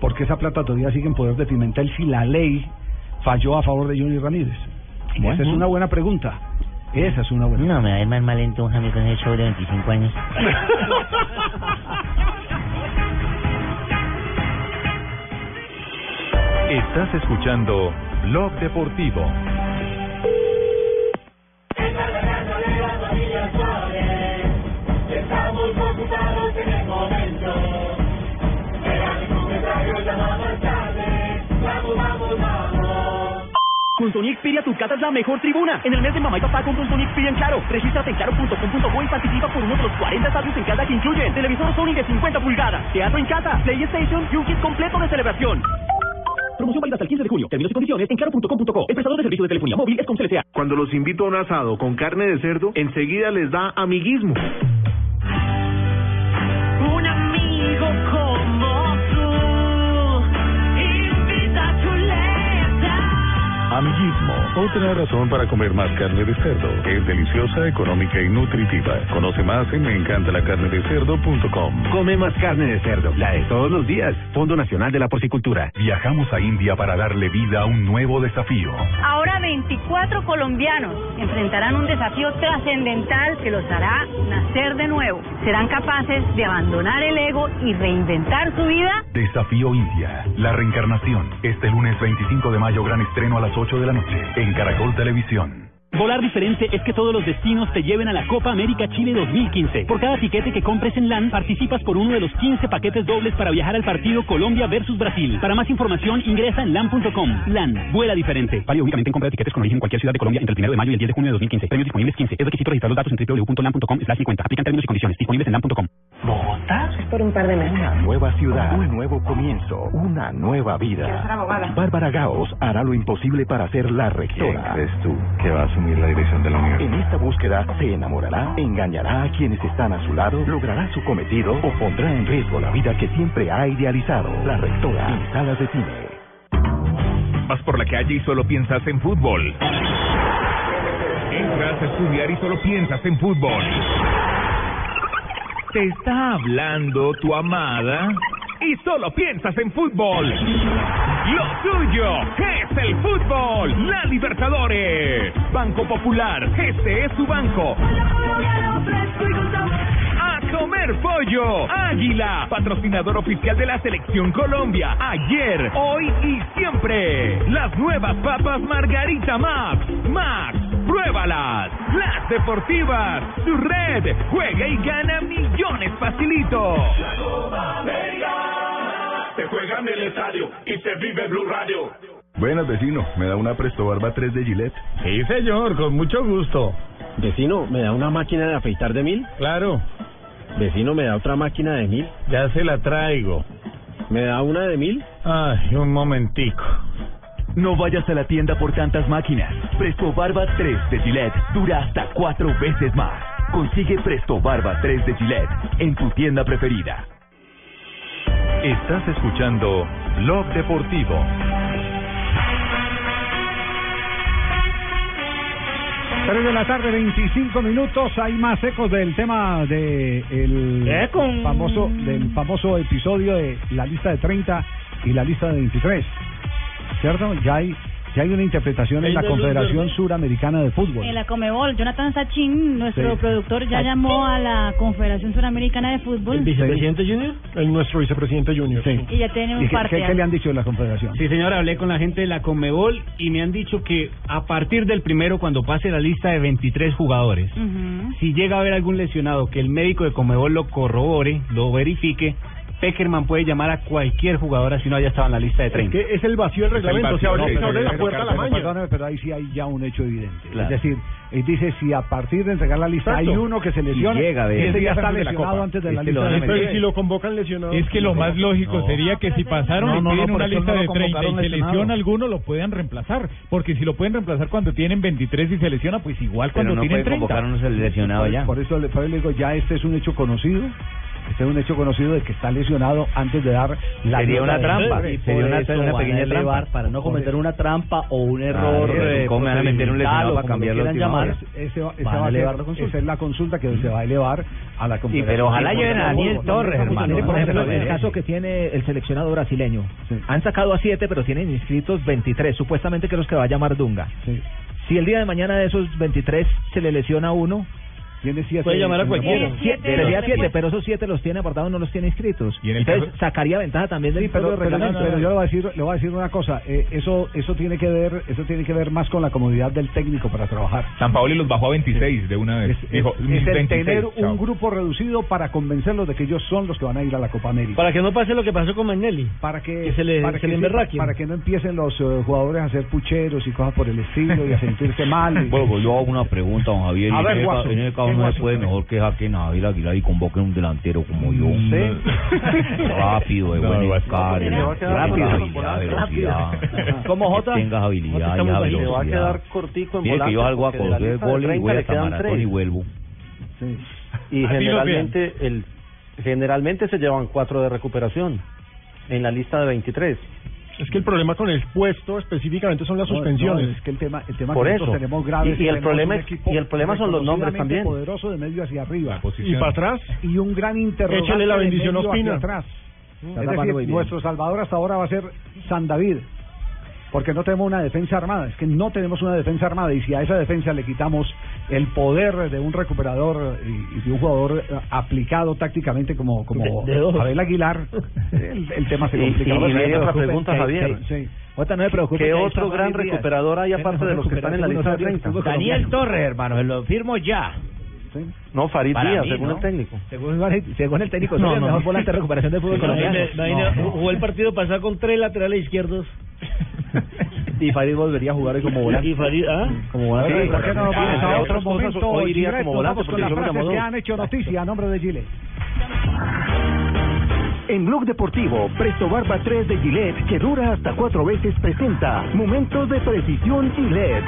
porque esa plata todavía sigue en poder de Pimentel si la ley falló a favor de Johnny Ramírez? Esa es una buena pregunta. Esa es una buena No, me va a ir más mal entonces a mí con ese show de 25 años. <laughs> Estás escuchando Blog Deportivo. Sony Xperia tu casa es la mejor tribuna. En el mes de mamá y papá compra un en Claro. Regístrate en claro.com.co y participa por uno de los 40 estadios en casa que incluyen televisor Sony de 50 pulgadas, teatro en casa, PlayStation y un kit completo de celebración. Promoción válida hasta el 15 de junio. Términos y condiciones en claro.com.co. El de servicio de telefonía móvil es S.A. Cuando los invito a un asado con carne de cerdo, enseguida les da amiguismo. Otra razón para comer más carne de cerdo. Es deliciosa, económica y nutritiva. Conoce más en meencantalacarnedecerdo.com. Come más carne de cerdo, la de todos los días. Fondo Nacional de la Porcicultura. Viajamos a India para darle vida a un nuevo desafío. Ahora 24 colombianos enfrentarán un desafío trascendental que los hará nacer de nuevo. Serán capaces de abandonar el ego y reinventar su vida. Desafío India, la reencarnación. Este lunes 25 de mayo, gran estreno a las 8 de la noche en Caracol Televisión. Volar diferente es que todos los destinos te lleven a la Copa América Chile 2015. Por cada tiquete que compres en LAN, participas por uno de los 15 paquetes dobles para viajar al partido Colombia versus Brasil. Para más información, ingresa en LAN.com. LAN, vuela diferente. Válido únicamente en compra de tiquetes con origen en cualquier ciudad de Colombia entre el 1 de mayo y el 10 de junio de 2015. Premios disponibles 15. Es requisito registrar los datos en www.lan.com slash 50. Aplican términos y condiciones. Disponibles en LAN.com. ¿Bogotá? Por un par de meses. Una nueva ciudad, un nuevo comienzo, una nueva vida. Bárbara Gaos hará lo imposible para ser la rectora. ¿Quién crees tú que va a asumir la dirección de la universidad? En esta búsqueda se enamorará, engañará a quienes están a su lado, logrará su cometido o pondrá en riesgo la vida que siempre ha idealizado. La rectora en salas de cine. Vas por la calle y solo piensas en fútbol. Entras a estudiar y solo piensas en fútbol. Te está hablando tu amada y solo piensas en fútbol. Lo tuyo es el fútbol. La Libertadores. Banco Popular. Este es tu banco. Comer pollo. Águila. Patrocinador oficial de la Selección Colombia. Ayer, hoy y siempre. Las nuevas papas Margarita Max. Max. Pruébalas. Las deportivas. Tu red. Juega y gana millones facilito. Se juega en el estadio y se vive Blue Radio. Buenas, vecino. ¿Me da una Presto Barba 3 de Gillette? Sí, señor, con mucho gusto. Vecino, ¿me da una máquina de afeitar de mil? Claro. Vecino, ¿me da otra máquina de mil? Ya se la traigo. ¿Me da una de mil? Ay, un momentico. No vayas a la tienda por tantas máquinas. Presto Barba 3 de Gillette dura hasta cuatro veces más. Consigue Presto Barba 3 de Gillette en tu tienda preferida. Estás escuchando Blog Deportivo. Tres de la tarde, 25 minutos. Hay más ecos del tema de el famoso del famoso episodio de la lista de 30 y la lista de 23. ¿Cierto? Ya hay ya hay una interpretación en la Confederación. Suramericana de Fútbol. En la Comebol, Jonathan Sachin, nuestro Sí. productor, ya llamó a la Confederación Suramericana de Fútbol vicepresidente Junior? El nuestro vicepresidente Junior. Sí. y ya tiene un ¿Y qué, parte. qué- qué le han dicho de la Confederación? Sí, señor, hablé con la gente de la Conmebol y me han dicho que a partir del primero, cuando pase la lista de 23 jugadores, si llega a haber algún lesionado que el médico de Conmebol lo corrobore, lo verifique, Peckerman puede llamar a cualquier jugador así no haya estado en la lista de 30. Es que es el vacío del reglamento. Se abre, se abre la puerta a la pero, maña. perdóname, pero ahí sí hay ya un hecho evidente. Claro. Es decir, él dice si a partir de entregar la lista Exacto. hay uno que se lesiona, Y llega, ese ya está lesionado antes de la Este lista de a Pero meter. ¿y si lo convocan lesionado. Es que lo más lógico No. sería que si pasaron No, y no, no, por una lista no de 30 y selecciona lesionado. alguno, lo puedan reemplazar. Porque si lo pueden reemplazar cuando tienen 23 y se lesiona, pues igual cuando tienen 30. por, Por eso, le- por eso le digo, ya este es un hecho conocido. Este es un hecho conocido de que está lesionado antes de dar la Sería una trampa, Sí, sería una, una pequeña trampa. Para no cometer una trampa o un Ah, error. eh, ¿Cómo van a meter un lesionado para como cambiar lo los quieran llamar, ese va- ese va a elevar ser- la consulta. Esa es la consulta que se va a elevar a la Confederación. pero ojalá Sí, lleven a Daniel Torres, no- hermano. no- Por ejemplo, el caso que tiene el seleccionado brasileño. Han sacado a siete, pero tienen inscritos 23, supuestamente que los que va a llamar Dunga. Si el día de mañana de esos 23 se le lesiona uno, tiene siete. Puede llamar a cualquiera. Siete, sería siete, pero esos siete los tiene apartados, no los tiene inscritos. Y en el Entonces caso- sacaría ventaja también del Sí, pero, pero, reglamento. pero yo le voy a decir, le voy a decir una cosa. eh, eso, eso tiene que ver, eso tiene que ver más con la comodidad del técnico para trabajar. San Paoli los bajó a 26 de una vez. Es, Dijo, es- mis es el 26, tener chao. un grupo reducido para convencerlos de que ellos son los que van a ir a la Copa América. Para que no pase lo que pasó con Magnelli. Para que, Que se le, para se que le sí, emberraquen. para que no empiecen los eh, jugadores a hacer pucheros y cosas por el estilo y a sentirse mal. y- <laughs> Bueno, pues yo hago una pregunta, don Javier. A y ver, en, el, Guaso, ca- en el caso ¿qué no se puede mejor que saquen a Javier Aguilar y convoquen un delantero como yo. <laughs> Rápido, de No, buen a quedar rápido, rápido, habilidad, rápido. velocidad. ¿Cómo, Jota? Que tengas habilidad y velocidad. Se va a quedar cortico en que yo salgo a de goles y 30 voy le hasta quedan maratón tres. y vuelvo. Y generalmente el generalmente se llevan cuatro de recuperación en la lista de 23. Es que el problema con el puesto específicamente son las No, suspensiones. no, es que el tema, el tema Por que eso. tenemos grave Y- el problema y el problema son los nombres también. poderoso de medio hacia arriba. ¿Y para atrás? Y un gran interrogante Échale la de bendición medio Ospina. hacia atrás. Mm. Es decir, nuestro Salvador hasta ahora va a ser San David. Porque no tenemos una defensa armada, es que no tenemos una defensa armada y si a esa defensa le quitamos el poder de un recuperador y, y de un jugador eh, aplicado tácticamente como como De-. Abel Aguilar, el, el tema se complica. <laughs> y- otra pregunta, que- Javier. sí. No me. ¿Qué otro gran recuperador hay aparte de los que están en la lista de recuperar 30? el Daniel Torres, hermano, lo firmo ya. No, Farid Para Díaz, mí, según ¿no? el técnico. Según, según el técnico, <laughs> No, soy el no. mejor volante de recuperación del fútbol colombiano. Jugó el partido pasado con tres laterales izquierdos. <laughs> Y Farid volvería a jugar hoy como volante. Y Farid, ¿ah? Como volante. Sí, ¿Por qué no vamos a otro momento? Hoy iría Gillette? como volante vamos con porque las yo me que han hecho noticia a nombre de Chile. En Blog Deportivo, Presto Barba 3 de Gillette, que dura hasta cuatro veces, presenta Momentos de Precisión Gillette.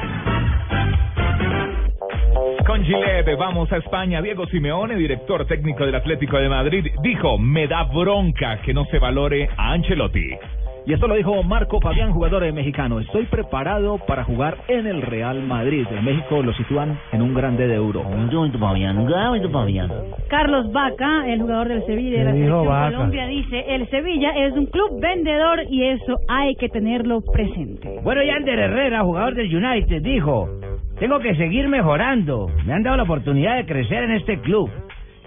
Con Gillette vamos a España. Diego Simeone, director técnico del Atlético de Madrid, dijo, me da bronca que no se valore a Ancelotti. Y esto lo dijo Marco Fabián, jugador de mexicano. Estoy preparado para jugar en el Real Madrid. En México lo sitúan en un grande de Europa. Carlos Vaca, el jugador del Sevilla de la ¿Qué dijo selección Vaca? Colombia, dice, el Sevilla es un club vendedor y eso hay que tenerlo presente. Bueno, Yander Herrera, jugador del United, dijo, tengo que seguir mejorando. Me han dado la oportunidad de crecer en este club.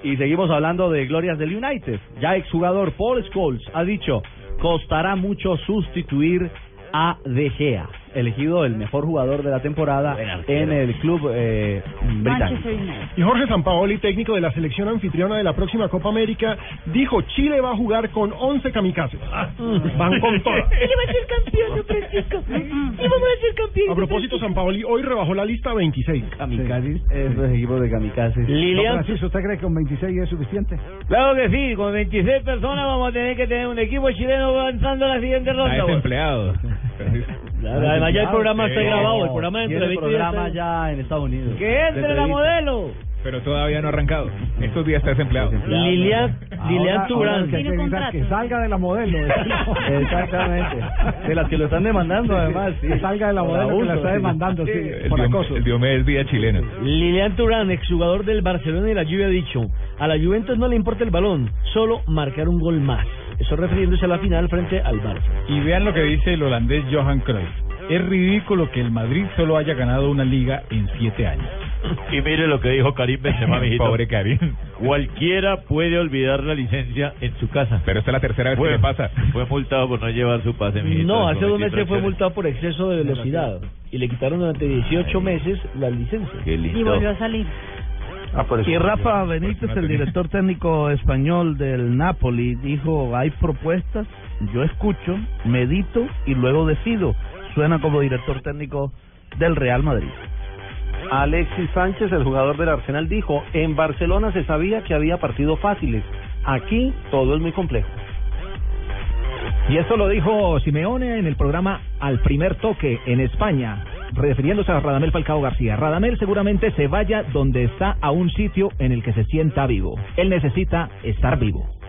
Y seguimos hablando de glorias del United. Ya exjugador Paul Scholes ha dicho, costará mucho sustituir a De Gea, elegido el mejor jugador de la temporada en el club eh, británico. Y Jorge Sampaoli, técnico de la selección anfitriona de la próxima Copa América, dijo Chile va a jugar con 11 kamikazes. Van con <laughs> todas. Chile va a ser campeón, don Francisco. <laughs> Sí, vamos a ser campeón. A propósito, Sampaoli hoy rebajó la lista a 26. Kamikazes, esos equipos de kamikazes. Don Francisco, ¿usted cree que con 26 es suficiente? Claro que sí, con 26 personas vamos a tener que tener un equipo chileno avanzando a la siguiente ronda. Está desempleado. <laughs> Además ya el programa está grabado, el programa de entrevista programa ya en Estados Unidos. Que entre la modelo. Pero todavía no ha arrancado. Estos días está desempleado. Lilian, Lilian Turán. que que que salga de la modelo. <laughs> Exactamente. De las que lo están demandando, además. sí. Que salga de la modelo que abuso, la está demandando, sí, El, por acoso. el Diomedes chileno. Lilian Turán, exjugador del Barcelona y la Juve, ha dicho, a la Juventus no le importa el balón, solo marcar un gol más. Eso refiriéndose a la final frente al Barça. Y vean lo que dice el holandés Johan Cruyff. Es ridículo que el Madrid solo haya ganado una liga en siete años. Y mire lo que dijo Karim Benzema, <laughs> mijito. Pobre Karim. Cualquiera puede olvidar la licencia en su casa. Pero esta es la tercera vez Fue- que le pasa. <laughs> Fue multado por no llevar su pase, mijito. No, hace dos meses fue multado por exceso de velocidad y le quitaron durante 18 meses la licencia. Qué Y volvió a salir. Y Rafa Benítez, el director técnico español del Napoli, dijo, hay propuestas, yo escucho, medito y luego decido. Suena como director técnico del Real Madrid. Alexis Sánchez, el jugador del Arsenal, dijo, en Barcelona se sabía que había partidos fáciles. Aquí todo es muy complejo. Y esto lo dijo Simeone en el programa Al Primer Toque en España, refiriéndose a Radamel Falcao García. Radamel seguramente se vaya donde está a un sitio en el que se sienta vivo. Él necesita estar vivo.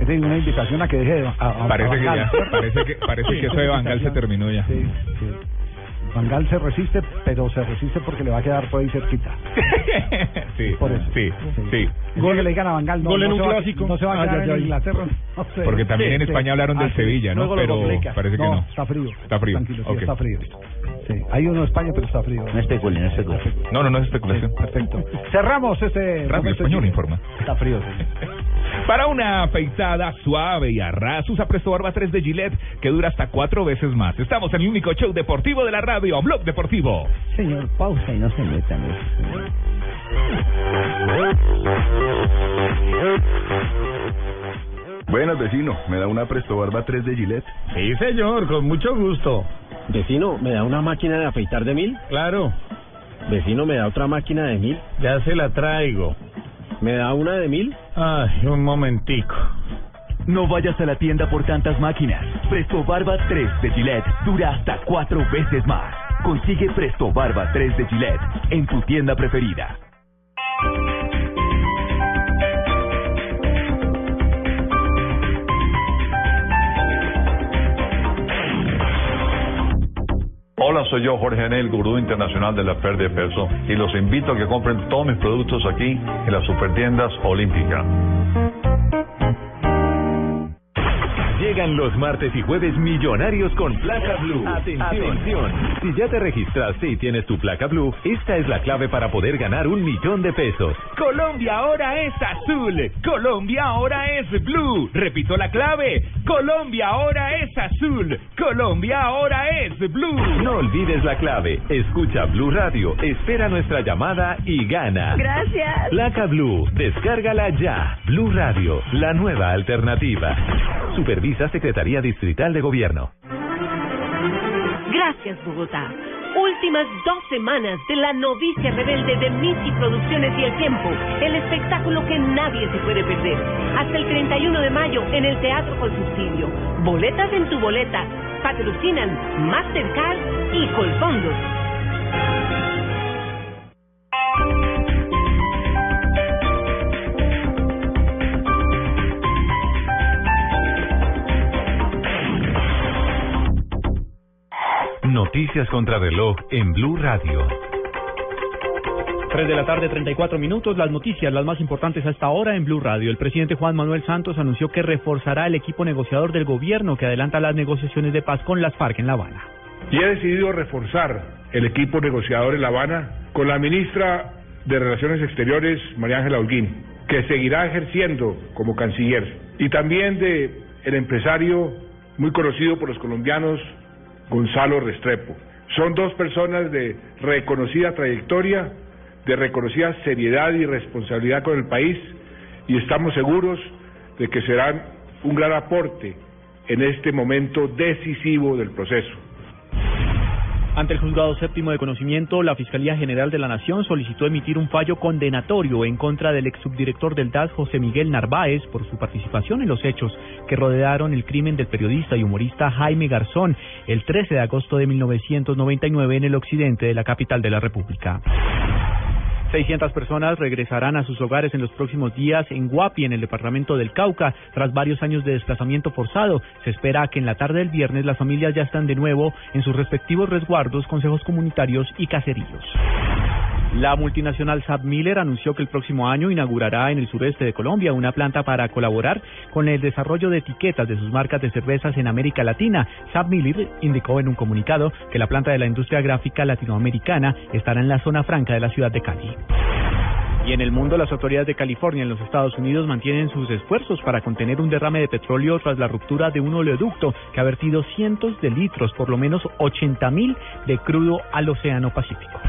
Es decir, una invitación a que deje de... a- a- Parece a que ya, parece que, parece que eso de Bangal se terminó ya. Sí, sí. Van Gaal se resiste, pero se resiste porque le va a quedar por ahí cerquita. <laughs> Sí, Por eso. sí, sí. Gol que le digan a Van Gaal, no, Gol en no un se va- clásico. no se va a Ay, quedar ay, en ay. Inglaterra. no sé. Porque también en Sí, España sí. hablaron del Ah, sí. Sevilla, ¿no? Pero parece que no. Está frío. Está frío. Tranquilo, sí, Ok. está frío. Sí. Hay uno en España, pero está frío. No especulen, no especulen. No, no, no es especulación. Perfecto. Cerramos este... Radio Español informa. Está frío, sí. Para una afeitada suave y a ras, usa Presto Barba 3 de Gillette, que dura hasta cuatro veces más. Estamos en el único show deportivo de la radio, Blog Deportivo. Señor, pausa y no se metan. Buenas, vecino. ¿Me da una Presto Barba 3 de Gillette? Sí, señor, con mucho gusto. Vecino, ¿me da una máquina de afeitar de mil? Claro, Vecino, ¿me da otra máquina de mil? ya se la traigo. ¿Me da una de mil? Ay, un momentico. No vayas a la tienda por tantas máquinas. Presto Barba 3 de Gillette dura hasta cuatro veces más. Consigue Presto Barba 3 de Gillette en tu tienda preferida. Hola, soy yo, Jorge Anel, gurú internacional de la pérdida de peso, y los invito a que compren todos mis productos aquí en las supertiendas Olímpica. Llegan los martes y jueves millonarios con placa blue. Atención. Si ya te registraste y tienes tu placa blue, esta es la clave para poder ganar un millón de pesos. Colombia ahora es azul. Colombia ahora es blue. Repito la clave. Colombia ahora es azul. Colombia ahora es blue. No olvides la clave. Escucha Blue Radio, espera nuestra llamada y gana. Gracias. Placa Blue, descárgala ya. Blue Radio, la nueva alternativa. Supervisa Secretaría Distrital de Gobierno. Gracias, Bogotá. Últimas dos semanas de la novicia rebelde de Missy Producciones y El Tiempo, el espectáculo que nadie se puede perder. Hasta el 31 de mayo en el Teatro con. Boletas en tu boleta. Patrocinan Mastercard y Colfondos. Noticias contra reloj en Blue Radio. 3 de la tarde, 34 minutos. Las noticias, las más importantes hasta ahora en Blue Radio. El presidente Juan Manuel Santos anunció que reforzará el equipo negociador del gobierno que adelanta las negociaciones de paz con las FARC en La Habana. Y he decidido reforzar el equipo negociador en La Habana con la ministra de Relaciones Exteriores, María Ángela Holguín, que seguirá ejerciendo como canciller. Y también de el empresario muy conocido por los colombianos, Gonzalo Restrepo. Son dos personas de reconocida trayectoria, de reconocida seriedad y responsabilidad con el país y estamos seguros de que serán un gran aporte en este momento decisivo del proceso. Ante el juzgado séptimo de conocimiento, la Fiscalía General de la Nación solicitó emitir un fallo condenatorio en contra del ex subdirector del DAS, José Miguel Narváez, por su participación en los hechos que rodearon el crimen del periodista y humorista Jaime Garzón el 13 de agosto de 1999 en el occidente de la capital de la República. 600 personas regresarán a sus hogares en los próximos días en Guapi, en el departamento del Cauca, tras varios años de desplazamiento forzado. Se espera que en la tarde del viernes las familias ya están de nuevo en sus respectivos resguardos, consejos comunitarios y caseríos. La multinacional Sab Miller anunció que el próximo año inaugurará en el sureste de Colombia una planta para colaborar con el desarrollo de etiquetas de sus marcas de cervezas en América Latina. Sab Miller indicó en un comunicado que la planta de la industria gráfica latinoamericana estará en la zona franca de la ciudad de Cali. Y en el mundo, las autoridades de California en los Estados Unidos mantienen sus esfuerzos para contener un derrame de petróleo tras la ruptura de un oleoducto que ha vertido cientos de litros, por lo menos 80 mil, de crudo al Océano Pacífico.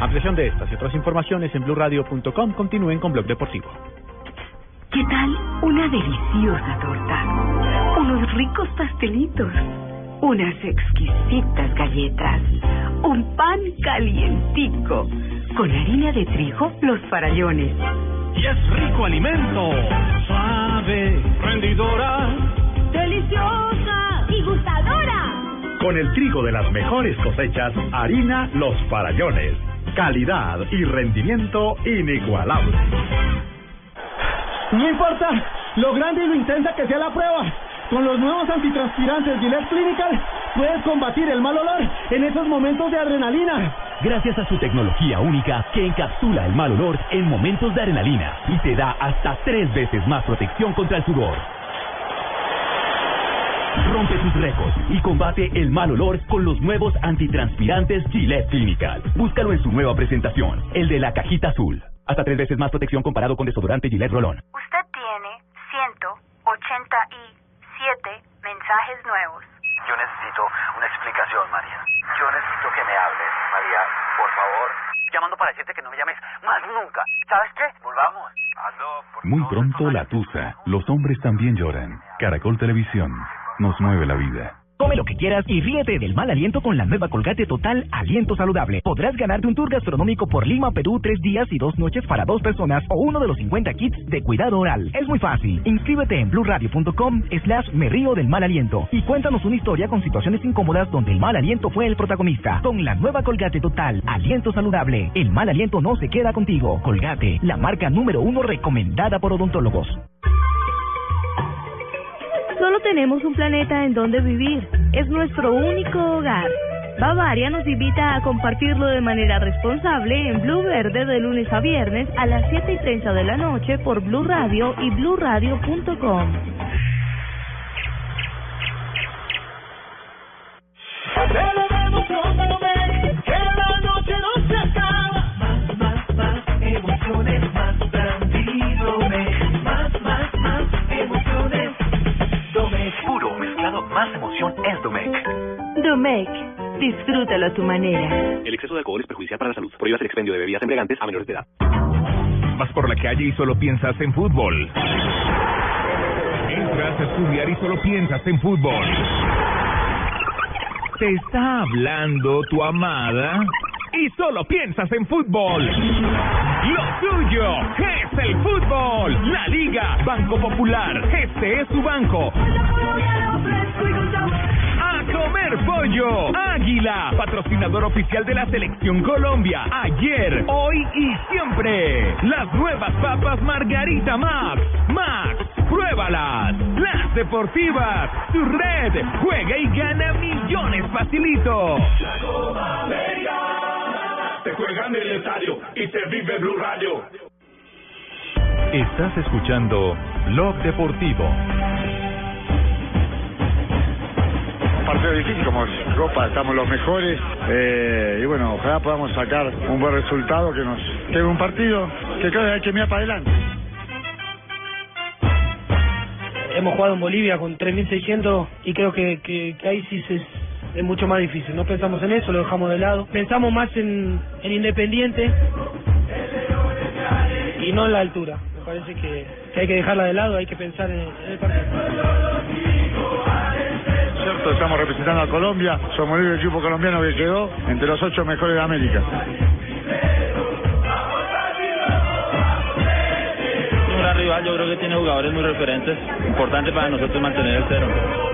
Ampliación de estas y otras informaciones en blurradio.com. Continúen con Blog Deportivo. ¿Qué tal una deliciosa torta? Unos ricos pastelitos, unas exquisitas galletas, un pan calientico, con harina de trigo, los farallones. Y es rico alimento, suave, rendidora, deliciosa y gustadora. Con el trigo de las mejores cosechas, harina Los Farallones. Calidad y rendimiento inigualable. No importa lo grande y lo intensa que sea la prueba. Con los nuevos antitranspirantes Gillette Clinical puedes combatir el mal olor en esos momentos de adrenalina. Gracias a su tecnología única que encapsula el mal olor en momentos de adrenalina y te da hasta tres veces más protección contra el sudor. Rompe tus récords y combate el mal olor con los nuevos antitranspirantes Gillette Clinical. Búscalo en su nueva presentación, el de la cajita azul. Hasta tres veces más protección comparado con desodorante Gillette Rolón. Usted tiene 187 mensajes nuevos. Yo necesito una explicación, María. Yo necesito que me hables, María, por favor. Llamando para decirte que no me llames más nunca. ¿Sabes qué? Volvamos. Hazlo. por Muy pronto la tusa. Los hombres también lloran. Caracol Televisión. Nos mueve la vida. Come lo que quieras y ríete del mal aliento con la nueva Colgate Total Aliento Saludable. Podrás ganarte un tour gastronómico por Lima, Perú, tres días y dos noches para dos personas o uno de los 50 kits de cuidado oral. Es muy fácil. Inscríbete en blurradio.com slash me río del mal aliento y cuéntanos una historia con situaciones incómodas donde el mal aliento fue el protagonista. Con la nueva Colgate Total Aliento Saludable, el mal aliento no se queda contigo. Colgate, la marca número uno recomendada por odontólogos. Solo tenemos un planeta en donde vivir. Es nuestro único hogar. Bavaria nos invita a compartirlo de manera responsable en Blue Verde de lunes a viernes a las 7 y 30 de la noche por Blue Radio y bluradio.com. solución es Domec. Domec, disfrútalo a tu manera. El exceso de alcohol es perjudicial para la salud. Prohíbas el expendio de bebidas embriagantes a menores de edad. Vas por la calle y solo piensas en fútbol. Entras a estudiar y solo piensas en fútbol. Te está hablando tu amada y solo piensas en fútbol. Lo tuyo es el fútbol. La Liga Banco Popular. Este es tu banco. A comer pollo. Águila, patrocinador oficial de la Selección Colombia. Ayer, hoy y siempre. Las nuevas papas Margarita Max. Max, pruébalas. Las deportivas. Tu red. Juega y gana millones facilito. Se juega en el estadio y se vive Blue Radio. Estás escuchando Blog Deportivo. Partido difícil como es Copa, estamos los mejores eh, y bueno, ojalá podamos sacar un buen resultado que nos que un partido que creo que hay que mirar para adelante. Hemos jugado en Bolivia con 3.600 y creo que, que, ahí sí es mucho más difícil. No pensamos en eso, lo dejamos de lado. Pensamos más en, en Independiente y no en la altura. Me parece que, hay que dejarla de lado, hay que pensar en, en el partido. Cierto, estamos representando a Colombia, somos el equipo colombiano que quedó entre los ocho mejores de América. Un gran rival, yo creo que tiene jugadores muy referentes. Importante para nosotros mantener el cero.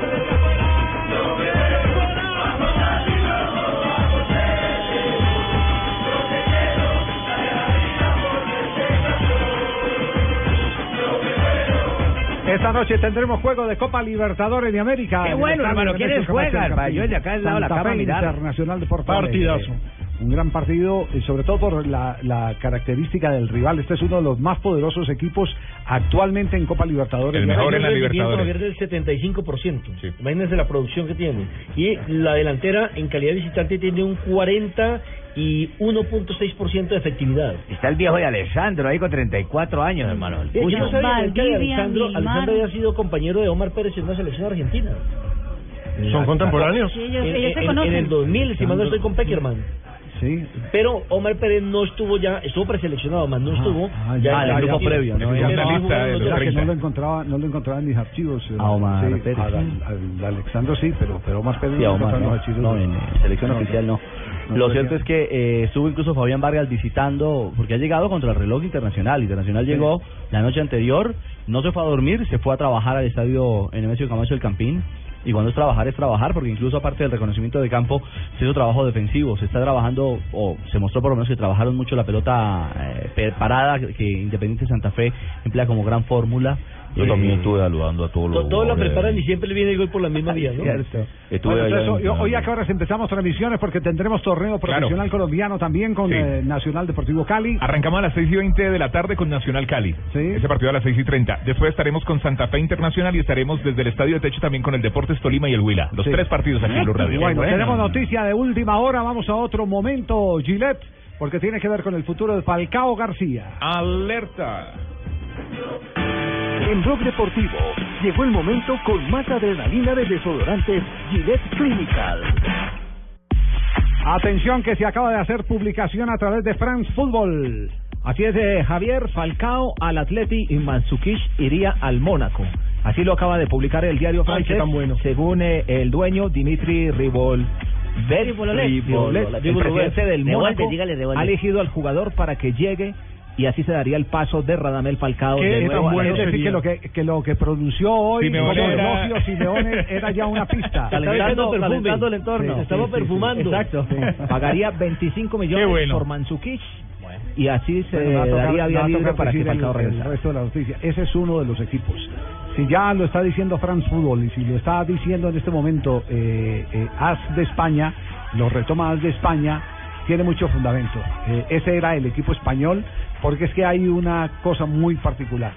Esta noche tendremos juego de Copa Libertadores de América. Qué bueno, hermano, ¿quiénes juegan? Yo de acá del lado de la cama. Internacional de Alegre. Partidazo. Un gran partido, y sobre todo por la, la característica del rival. Este es uno de los más poderosos equipos actualmente en Copa Libertadores. El mejor en la Libertadores. Del 75%. Imagínense la producción que tiene. Y la delantera en calidad visitante tiene un 40 y 1.6% de efectividad. Está el viejo de Alessandro ahí con 34 años, hermano. El Eh, Yo no sabía que Valdivia, Milmar. Alejandro había sido compañero de Omar Pérez en una selección argentina. ¿Son contemporáneos? Sí, ellos- En, ellos se en- conocen. en el 2000, si mal no estoy con Peckerman. Sí. Pero Omar Pérez no estuvo ya, estuvo preseleccionado, más no estuvo Ah, ya, ya, en el ya. grupo previo. ¿no? Ya, no lo encontraba, no lo encontraba en mis archivos. eh, A Omar sí, Pérez. al- al- al Alexandro sí, pero, pero Omar Pérez Sí, no a Omar, encontraba en no, los archivos. no, en eh, selección No, oficial no. Lo cierto es que eh, estuvo incluso Fabián Vargas visitando, porque ha llegado contra el reloj internacional. Internacional llegó la noche anterior, no se fue a dormir, se fue a trabajar al estadio Nemesio Camacho del Campín. Y cuando es trabajar, es trabajar, porque incluso aparte del reconocimiento de campo, se hizo trabajo defensivo. Se está trabajando, o se mostró por lo menos que trabajaron mucho la pelota eh, parada, que Independiente Santa Fe emplea como gran fórmula. Yo también estuve saludando a todos los To- Todos la preparan y siempre le viene el gol por la misma vía, ¿no? Cierto. Estuve Bueno, entonces, en- hoy, hoy a qué horas empezamos transmisiones porque tendremos torneo profesional colombiano también con Sí. eh, Nacional Deportivo Cali. Arrancamos a las 6 y 20 de la tarde con Nacional Cali. Ese partido a las 6 y 30. Después estaremos con Santa Fe Internacional y estaremos desde el Estadio de Techo también con el Deportes Tolima y el Huila. Los Sí. tres partidos aquí en Blue Radio. Bueno, tenemos noticia de última hora. Vamos a otro momento, Gillette, porque tiene que ver con el futuro de Falcao García. Alerta. En Blog Deportivo llegó el momento con más adrenalina de desodorantes Gillette Clinical. Atención que se acaba de hacer publicación a través de France Football. Así es, eh, Javier Falcao al Atleti y Mansukish iría al Mónaco. Así lo acaba de publicar el diario francés. tan bueno. Según eh, el dueño Dimitri Ribol. Ribololet. Ribololet, el Ribololet. presidente del Mónaco ha elegido al jugador para que llegue y así se daría el paso de Radamel Falcao Qué de nuevo bueno es decir que lo que, que lo que pronunció hoy Simeone como era- elogio Simeone era ya una pista. <laughs> Calentando, calentando el entorno. Estaba perfumando. Exacto. Pagaría 25 millones bueno. por Mansukic y así se Bueno, tocar- daría vía libre para que el- Falcao el, regresara. resto de la noticia. Ese es uno de los equipos. Si ya lo está diciendo France Football y si lo está diciendo en este momento eh, eh, AS de España, lo retoma AS de España, tiene mucho fundamento. Eh, ese era el equipo español, porque es que hay una cosa muy particular.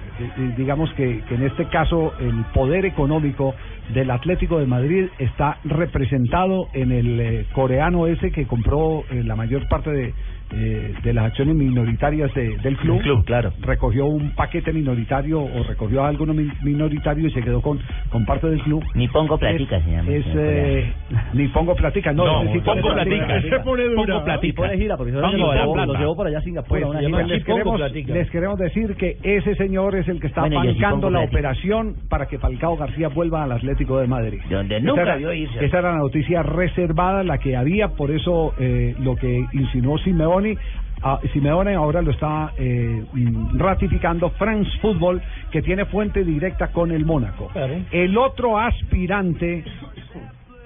Digamos que, que en este caso el poder económico del Atlético de Madrid está representado en el eh, coreano ese que compró eh, la mayor parte de, eh, de las acciones minoritarias de- del club. club, claro. Recogió un paquete minoritario o recogió algo mi- minoritario y se quedó con, con parte del club. Ni pongo platica, es, se llama, es, señor eh, ni pongo platica, no. No, necesito pongo platica. platica. Se pone dura. Pongo platica. Pone gira, porque Pongo se lo llevó, plata. los llevó por allá a Singapur. Pues, pues, gira. les, queremos, les queremos decir que ese señor es el que está Bueno, sí bancando la platica. operación para que Falcao García vuelva al Atlético de Madrid. Donde Esa nunca era- vio irse. Esa era la noticia reservada, la que había, por eso eh, lo que insinuó Simeone. ah, Simeone ahora lo está eh, mm, ratificando France Football, que tiene fuente directa con el Mónaco. El otro aspirante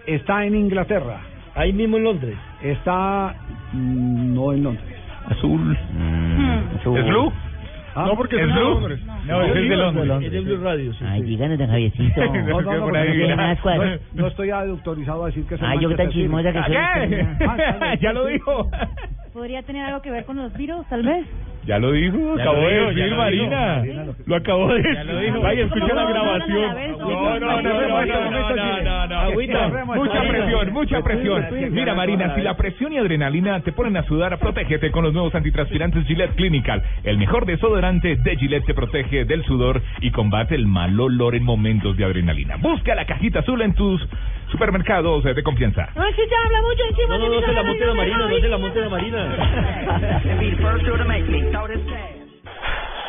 está en Inglaterra. Ahí mismo en Londres. Está mm, no en Londres. Azul. azul. ¿Es Blue? Ah, No, porque es de Londres. No, es de Londres. Es de Blue Radio, sí. Ay, díganos, don Javiercito. <laughs> No, no, no, no no, estoy autorizado a decir que soy Ay, yo qué tan chismosa que soy. <laughs> Ah, ya lo dijo. <laughs> ¿Podría tener algo que ver con los virus, tal vez? Ya lo dijo, Ya acabó lo de dijo, decir ya lo Marina. dijo. Lo acabó de decir. Vaya, escucha ¿Cómo la no? grabación. No, no, No, no, no, no, no, no, no, no. Agüita. Mucha presión, mucha presión. Mira, Marina, si la presión y adrenalina te ponen a sudar, protégete con los nuevos antitranspirantes Gillette Clinical. El mejor desodorante de Gillette te protege del sudor y combate el mal olor en momentos de adrenalina. Busca la cajita azul en tus supermercados de confianza. Ay, sí, ya habla mucho encima No, de no, mí, no se la no, monte la no, Marina, no, no se la monte la Marina. <laughs>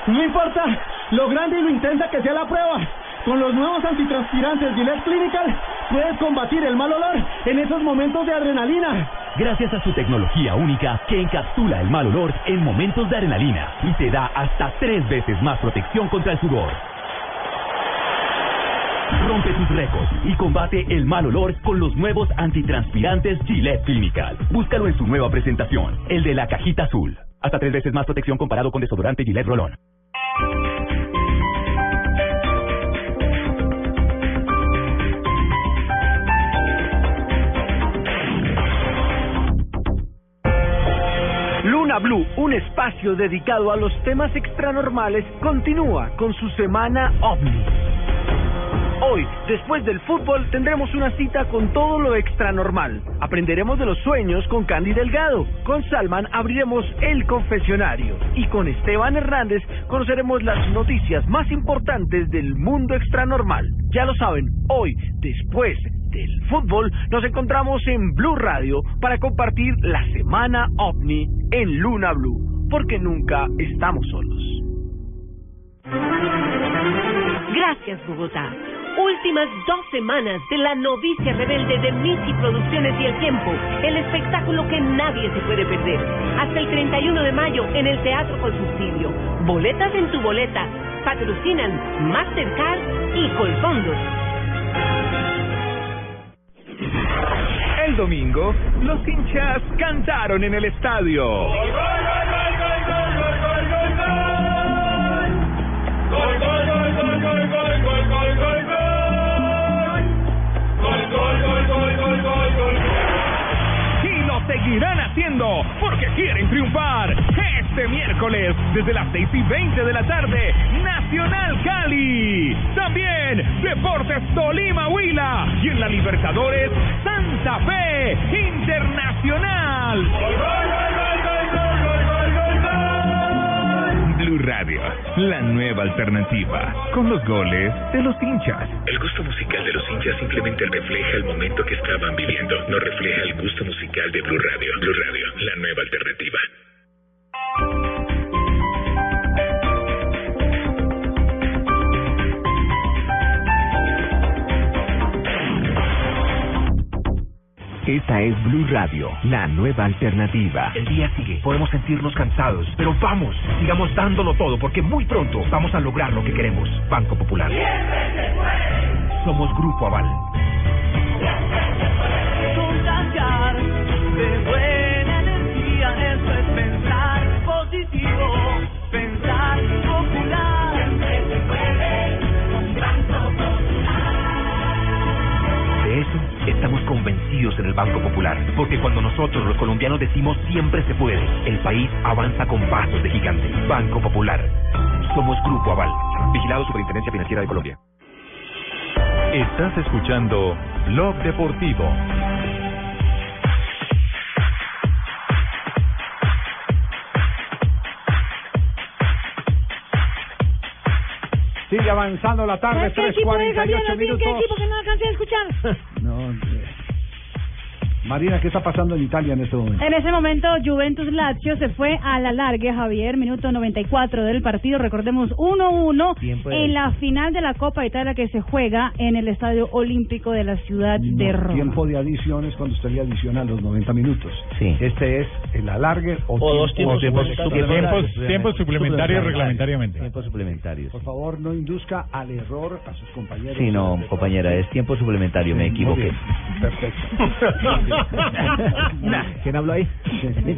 No importa lo grande y lo intensa que sea la prueba. Con los nuevos antitranspirantes Gillette Clinical puedes combatir el mal olor en esos momentos de adrenalina. Gracias a su tecnología única que encapsula el mal olor en momentos de adrenalina y te da hasta tres veces más protección contra el sudor. Rompe tus récords y combate el mal olor con los nuevos antitranspirantes Gillette Clinical. Búscalo en su nueva presentación, el de la cajita azul. Hasta tres veces más protección comparado con desodorante Gillette Rolón. Luna Blue, un espacio dedicado a los temas extranormales, continúa con su semana OVNI. Hoy, después del fútbol, tendremos una cita con todo lo extranormal. Aprenderemos de los sueños con Candy Delgado. Con Salman abriremos el confesionario. Y con Esteban Hernández conoceremos las noticias más importantes del mundo extranormal. Ya lo saben, hoy, después del fútbol, nos encontramos en Blue Radio para compartir la semana OVNI en Luna Blue. Porque nunca estamos solos. Gracias, Bogotá. Últimas dos semanas de La Novicia Rebelde de Michi Producciones y El Tiempo, el espectáculo que nadie se puede perder. Hasta el 31 de mayo en el Teatro con Subsidio. Boletas en tu boleta. Patrocinan Mastercard y Colfondos. El domingo, los hinchas cantaron en el estadio. Y lo seguirán haciendo porque quieren triunfar. Este miércoles, desde las 6 y 20 de la tarde, Nacional Cali. También Deportes Tolima Huila. Y en la Libertadores, Santa Fe Internacional. Blue Radio, la nueva alternativa, con los goles de los hinchas. El gusto musical de los hinchas simplemente refleja el momento que estaban viviendo, no refleja el gusto musical de Blue Radio. Blue Radio, la nueva alternativa. Esta es Blue Radio, la nueva alternativa. El día sigue, podemos sentirnos cansados, pero vamos, sigamos dándolo todo porque muy pronto vamos a lograr lo que queremos. Banco Popular. Somos Grupo Aval. contagiar de buena energía. Eso es pensar positivo, pensar popular. Estamos convencidos en el Banco Popular, porque cuando nosotros los colombianos decimos siempre se puede, el país avanza con pasos de gigante. Banco Popular. Somos Grupo Aval. Vigilado Superintendencia Financiera de Colombia. Estás escuchando Blog Deportivo. Sigue avanzando la tarde, 3.48 minutos. ¿Qué equipo que no alcancé a escuchar? <laughs> Marina, ¿qué está pasando en Italia en este momento? En ese momento, Juventus Lazio se fue a la largue, Javier, minuto 94 del partido. Recordemos 1-1 Tiempo de- en la final de la Copa Italia que se juega en el Estadio Olímpico de la ciudad de Roma. tiempo de adiciones cuando usted le adiciona los 90 minutos. Sí. Este es el alargue o, O dos tiempos tiempos suplementarios. Tiempos, tiempos suplementarios reglamentariamente. Tiempos suplementarios. Por favor, no induzca al error a sus compañeros. Sí, no, compañera, es tiempo suplementario, me equivoqué. bien. <laughs> ¿Quién habló ahí?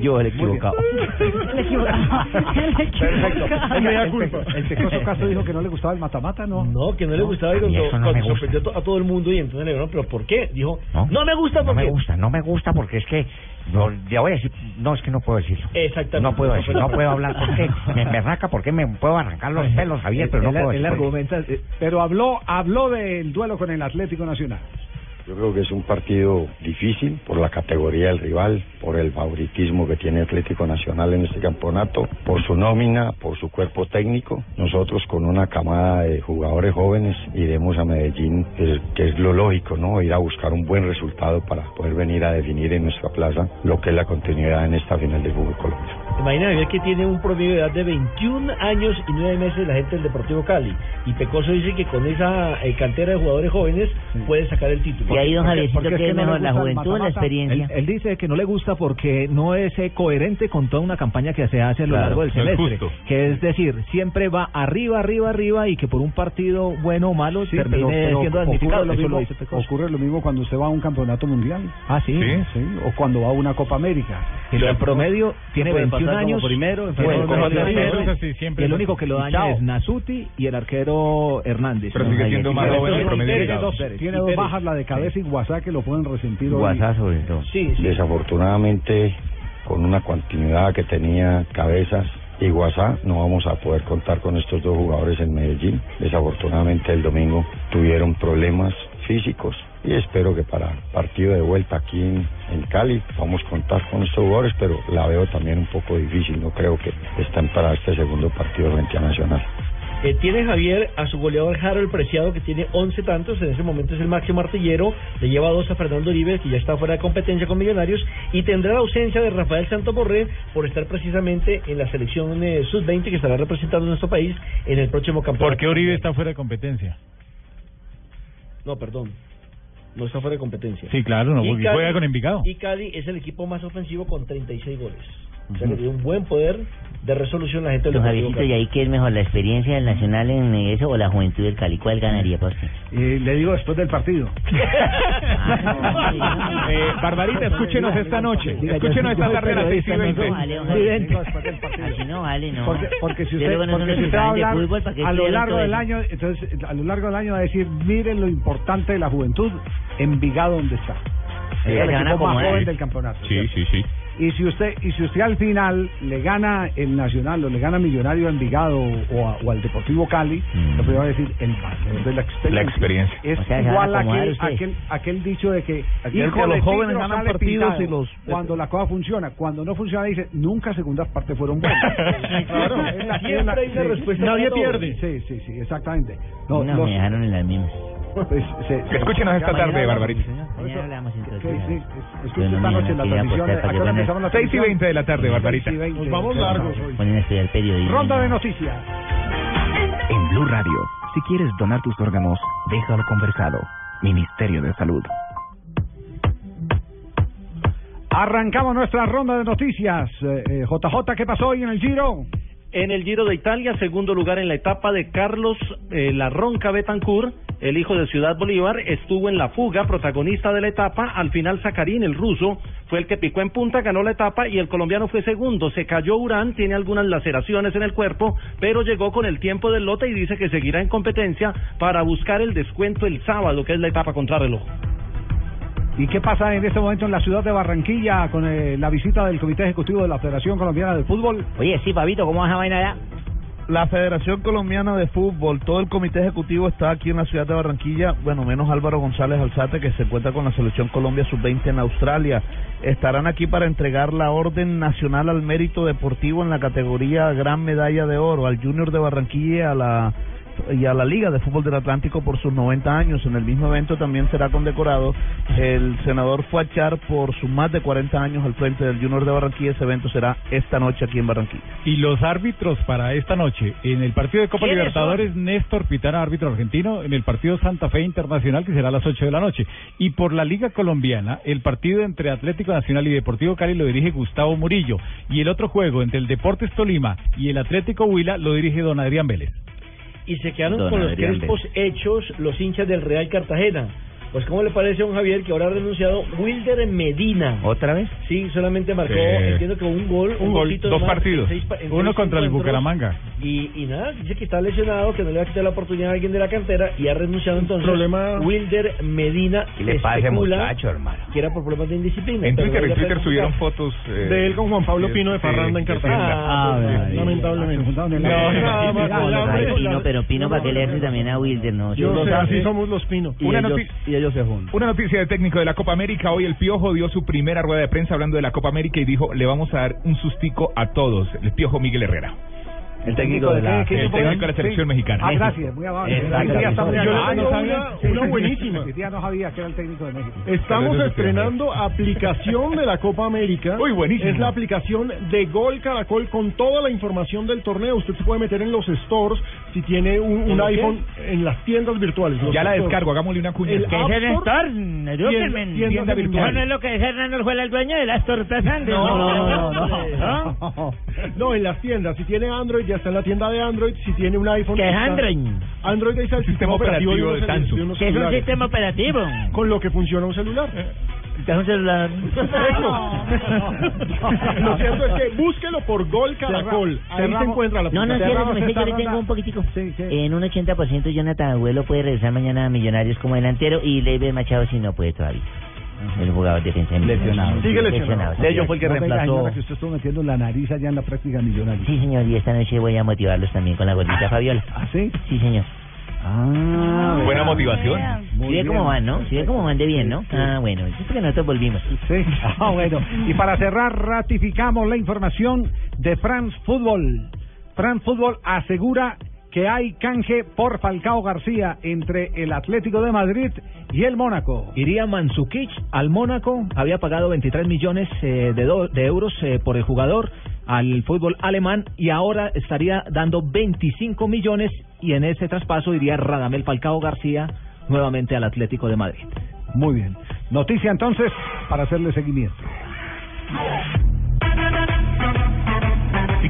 Yo el equivocado. El equivocado. El Perfecto. Oiga, el, el Pecoso Castro dijo que no le gustaba el matamata, ¿no? No, que no le gustaba y cuando, no cuando me gusta. sorprendió a to- a todo el mundo y entonces le dijeron, ¿pero por qué? Dijo, ¿No? no, me gusta No porque... me gusta, no me gusta porque es que no, ya voy a decir, no es que no puedo decirlo. Exactamente. No puedo decir, no puedo hablar porque me, me arranca porque me puedo arrancar los pelos, Javier, pero no Él- puedo argumenta, eh, pero habló, habló del duelo con el Atlético Nacional. Yo creo que es un partido difícil por la categoría del rival, por el favoritismo que tiene Atlético Nacional en este campeonato, por su nómina, por su cuerpo técnico. Nosotros con una camada de jugadores jóvenes iremos a Medellín, que es, que es lo lógico, ¿no? Ir a buscar un buen resultado para poder venir a definir en nuestra plaza lo que es la continuidad en esta final del fútbol Colombia. Imagina Javier, que tiene un promedio de edad de 21 años y 9 meses la gente del Deportivo Cali. Y Pecoso dice que con esa eh, cantera de jugadores jóvenes puede sacar el título. Y ahí, don Porque- Javiercito, porque es ¿qué que es no mejor, la juventud o la experiencia? Él, él dice que no le gusta porque no es eh, coherente con toda una campaña que se hace a lo Claro, largo del no es semestre. Que es decir, siempre va arriba, arriba, arriba y que por un partido bueno o malo Sí, termine pero, pero siendo ocurre, damnificado. lo mismo, lo dice Pecoso. ocurre lo mismo cuando usted va a un campeonato mundial. Ah, sí. Sí, o cuando va a una Copa América. Que en promedio tiene puede 21 pasar como años. primero, el único que lo daña es Nasuti y el arquero Hernández. Pero sigue siendo más Tiene joven dos- el promedio tiene dos- edad. Tiene dos bajas, la de cabeza y Guasá, que lo pueden resentir hoy. Guasá sobre todo. Sí, Desafortunadamente, con una continuidad que tenía Cabezas y Guasá, no vamos a poder contar con estos dos jugadores en Medellín. Desafortunadamente, el domingo tuvieron problemas físicos y espero que para el partido de vuelta aquí en, en Cali vamos a contar con estos jugadores, pero la veo también un poco difícil. No creo que estén para este segundo partido frente a Nacional. Eh, tiene Javier a su goleador Harold Preciado, que tiene 11 tantos, en ese momento es el máximo artillero, le lleva dos a Fernando Uribe, que ya está fuera de competencia con Millonarios, y tendrá la ausencia de Rafael Santo Borré por estar precisamente en la selección eh, sub-20 que estará representando nuestro país en el próximo campeonato. ¿Por qué Uribe está fuera de competencia? No, perdón. No está fuera de competencia. Sí, claro, no, porque Cali- juega con Envigado. Y Cali es el equipo más ofensivo con 36 goles. O sea que tiene un buen poder de resolución la gente Deportivo Javiercito. ¿y ahí qué es mejor, la experiencia del Nacional en eso o la juventud del Cali? ¿Cuál ganaría para usted? Le digo después del partido. <laughs> Eh, Barbarita, escúchenos esta noche. Escúchenos esta tarde a las 6 y 20. Así no vale, no. Porque, porque si usted, porque si usted va a de hablar fútbol, ¿para qué a lo largo del año, entonces a lo largo del año va a decir, miren lo importante de la juventud, Envigado donde está. Es el equipo más joven del campeonato. Sí, sí, sí. Y si usted y si usted al final le gana el Nacional o le gana Millonario a Envigado o, a- o al Deportivo Cali, lo primero va a decir el valor de la experiencia. La experiencia. Es O sea, igual a aquel, aquel, aquel dicho de que, Aquel hijo que los jóvenes ganan partidos y los- Cuando la cosa funciona, cuando no funciona dice, nunca segundas partes fueron buenas. <laughs> claro. Es la- es sí. Nadie todo. pierde. Sí, sí, sí, exactamente. No, No, me los- dejaron en las mismas. Pues, se- Escúchenos esta tarde, Barbarita. No esta noche no la transmisión. apostar ¿A para qué hora que empezamos la 6 y transmisión? 20 de la tarde, Barbarita. 6 y 20. Nos vamos largos hoy. Periodismo. Ronda de noticias. En Blue Radio, si quieres donar tus órganos, déjalo conversado. Ministerio de Salud. Arrancamos nuestra ronda de noticias. Eh, eh, JJ, ¿qué pasó hoy en el Giro? En el Giro de Italia, segundo lugar en la etapa de Carlos eh, Larronca Betancourt, el hijo de Ciudad Bolívar, estuvo en la fuga, protagonista de la etapa. Al final, Zacarín, el ruso, fue el que picó en punta, ganó la etapa y el colombiano fue segundo. Se cayó Urán, tiene algunas laceraciones en el cuerpo, pero llegó con el tiempo del lote y dice que seguirá en competencia para buscar el descuento el sábado, que es la etapa contrarreloj. ¿Y qué pasa en este momento en la ciudad de Barranquilla con eh, la visita del Comité Ejecutivo de la Federación Colombiana de Fútbol? Oye, sí, Fabito, ¿cómo vas a vaina allá? La Federación Colombiana de Fútbol, todo el comité ejecutivo está aquí en la ciudad de Barranquilla, bueno, menos Álvaro González Alzate que se encuentra con la selección Colombia sub-20 en Australia. Estarán aquí para entregar la Orden Nacional al Mérito Deportivo en la categoría Gran Medalla de Oro al Junior de Barranquilla a la y a la Liga de Fútbol del Atlántico por sus 90 años. En el mismo evento también será condecorado el senador Fuachar por sus más de 40 años al frente del Junior de Barranquilla. Ese evento será esta noche aquí en Barranquilla. Y los árbitros para esta noche, en el partido de Copa ¿Quiénes Libertadores, Néstor Pitana, árbitro argentino, en el partido Santa Fe Internacional, que será a las 8 de la noche. Y por la Liga Colombiana, el partido entre Atlético Nacional y Deportivo Cali lo dirige Gustavo Murillo. Y el otro juego entre el Deportes Tolima y el Atlético Huila lo dirige don Adrián Vélez. Y se quedaron Don con los crespos hechos los hinchas del Real Cartagena. Pues, ¿cómo le parece a un Javier que ahora ha renunciado Wilder Medina? ¿Otra vez? Sí, solamente marcó, Eh, entiendo que un gol, un gol, golcito dos partidos. en seis pa- en Uno contra el. Bucaramanga. Y, y nada, dice que está lesionado, que no le va a quitar la oportunidad a alguien de la cantera y ha renunciado entonces. Problema- Wilder Medina. ¿Qué le pasa, muchacho, hermano? Que era por problemas de indisciplina. En Twitter, no en Twitter subieron fotos eh, De él con Juan Pablo Pino de Parranda en Cartagena. Ah, pues, lamentablemente. No, nada más, no, la- pero Pino para qué le hace también a Wilder, no. Yo sé, así somos los Pino. Una noti- y ellos se juntan. Una noticia de técnico de la Copa América. Hoy el Piojo dio su primera rueda de prensa hablando de la Copa América y dijo, le vamos a dar un sustico a todos. El Piojo Miguel Herrera. El técnico de la El técnico de la selección mexicana. Ah, gracias, muy amable. Muy Ah, una- no sabía. una <laughs> buenísima. No sabía que era el técnico de México. Estamos estrenando aplicación de la Copa América. Uy, buenísimo. Es la aplicación de Gol Caracol con toda la información del torneo. Usted se puede meter en los stores si tiene un, un iPhone en las tiendas virtuales. Ya la descargo, hagámosle una cuña. El ¿Qué App es el Store, tienda- tienda Tienda virtual. ¿No es lo que Hernando fue el dueño de las tortas Andes. No, no, no, no. No, en las tiendas. Si tiene Android, ya está en la tienda de Android. Si tiene un iPhone. ¿Qué es Android? Android es el sistema operativo de, Samsung. de ¿Qué es un sistema operativo? Con lo que funciona un celular. Es un celular. Lo cierto es que búsquelo por Gol Caracol. Ahí se encuentra la No, no, aplicación. espérate, yo le tengo un poquitico. En un 80% Jonathan Abuelo puede regresar mañana a Millonarios como delantero y Leiber Machado si no puede todavía. El jugador defensa Lesionado. Sigue lesionado. De ellos fue el que reemplazó. que usted estuvo metiendo la nariz allá en la práctica millonaria. Sí, señor, y esta noche voy a motivarlos también con la gordita Fabiola. ¿Ah, sí? Sí, señor. Ah, Buena motivación. ¿Sí ve cómo van, no? ¿Sí ve cómo van de bien, no? Ah, bueno, es porque nosotros volvimos. Sí, <laughs> ah, bueno. Y para cerrar, ratificamos la información de France Football. France Football asegura que hay canje por Falcao García entre el Atlético de Madrid y el Mónaco. Iría Mansukic al Mónaco, había pagado 23 millones eh, de, do- de euros eh, por el jugador al fútbol alemán y ahora estaría dando 25 millones y en ese traspaso iría Radamel Falcao García nuevamente al Atlético de Madrid. Muy bien. Noticia entonces para hacerle seguimiento.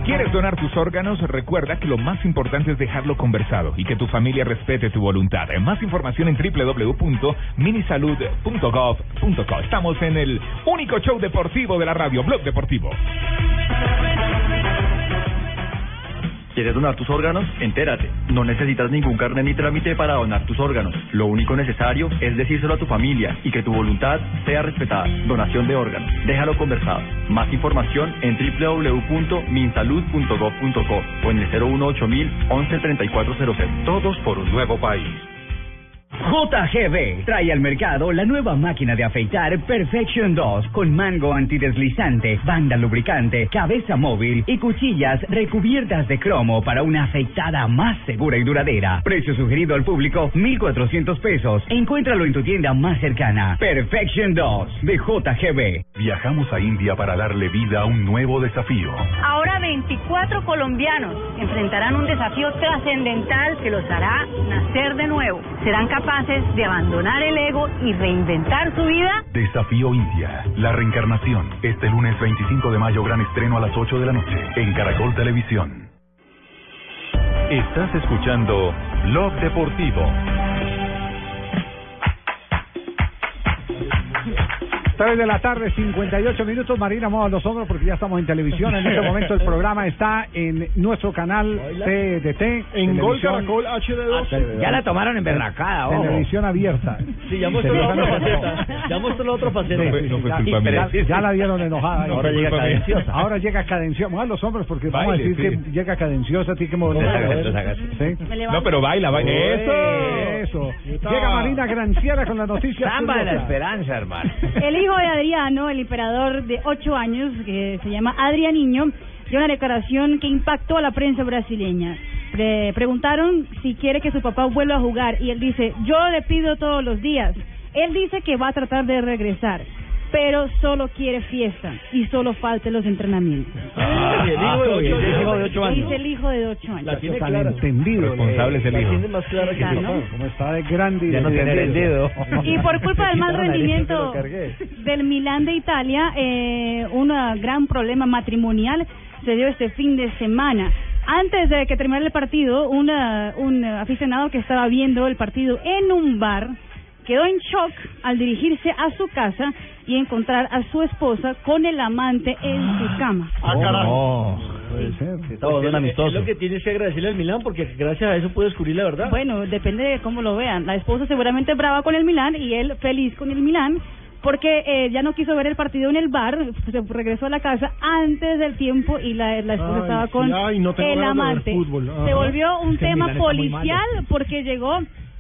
Quieres donar tus órganos, recuerda que lo más importante es dejarlo conversado y que tu familia respete tu voluntad. Más información en www.minisalud.gov.co. Estamos en el único show deportivo de la radio, Blog Deportivo. ¿Quieres donar tus órganos? Entérate. No necesitas ningún carnet ni trámite para donar tus órganos. Lo único necesario es decírselo a tu familia y que tu voluntad sea respetada. Donación de órganos. Déjalo conversado. Más información en www.minsalud.gov.co o en el 018 11 3400. Todos por un nuevo país. JGB trae al mercado la nueva máquina de afeitar Perfection 2 con mango antideslizante, banda lubricante, cabeza móvil y cuchillas recubiertas de cromo para una afeitada más segura y duradera. Precio sugerido al público 1.400 pesos. Encuéntralo en tu tienda más cercana. Perfection 2 de JGB. Viajamos a India para darle vida a un nuevo desafío. Ahora 24 colombianos enfrentarán un desafío trascendental que los hará nacer de nuevo. Serán capaces de abandonar el ego y reinventar su vida. Desafío India, la reencarnación. Este lunes 25 de mayo, gran estreno a las 8 de la noche en Caracol Televisión. Estás escuchando Blog Deportivo. 3 de la tarde, 58 minutos. Marina, mueva los hombros porque ya estamos en televisión. En este momento el programa está en nuestro canal TDT. En Gol Caracol HD2. Ya la tomaron en berracada, ojo. Televisión abierta. Sí, ya mostró la Televisión otra abierta. faceta. Ya mostró la otra faceta. Ya- la vieron enojada. Ahora llega cadenciosa. Ahora llega cadenciosa. Muevan los hombres porque vamos a decir sí. que llega cadenciosa. Tiene que mover. No, pero baila, baila. Eso. ¡Eso! Llega Marina Granciera con la noticia. Samba de la esperanza, hermano. Hijo de Adriano, el emperador de ocho años, que se llama Adrianiño, dio una declaración que impactó a la prensa brasileña. Le preguntaron si quiere que su papá vuelva a jugar y él dice, yo le pido todos los días. Él dice que va a tratar de regresar, pero solo quiere fiesta y solo falta los entrenamientos. Ah, y el hijo de ocho- el hijo de ocho años. Dice el hijo de ocho años. La tiene tan clara. entendido. Responsable es el La hijo. tiene más clara que papá. Como está de grande y Ya no de tiene el entendido. Y por culpa del mal la rendimiento del Milán de Italia, eh, un ah, gran problema matrimonial se dio este fin de semana. Antes de que terminara el partido, una- un ah, aficionado que estaba viendo el partido en un bar quedó en shock al dirigirse a su casa y encontrar a su esposa con el amante en su cama. Ah, carajo. Puede ser. Pues él- Es lo que tienes que agradecerle al Milán porque gracias a eso puede descubrir la verdad. Bueno, depende de cómo lo vean. La esposa seguramente brava con el Milán y él feliz con el Milán porque eh, ya no quiso ver el partido en el bar, se regresó a la casa antes del tiempo y la, la esposa Ay, estaba sí, con ay, no tengo el amante. fútbol. Se volvió un Es que el tema policial porque llegó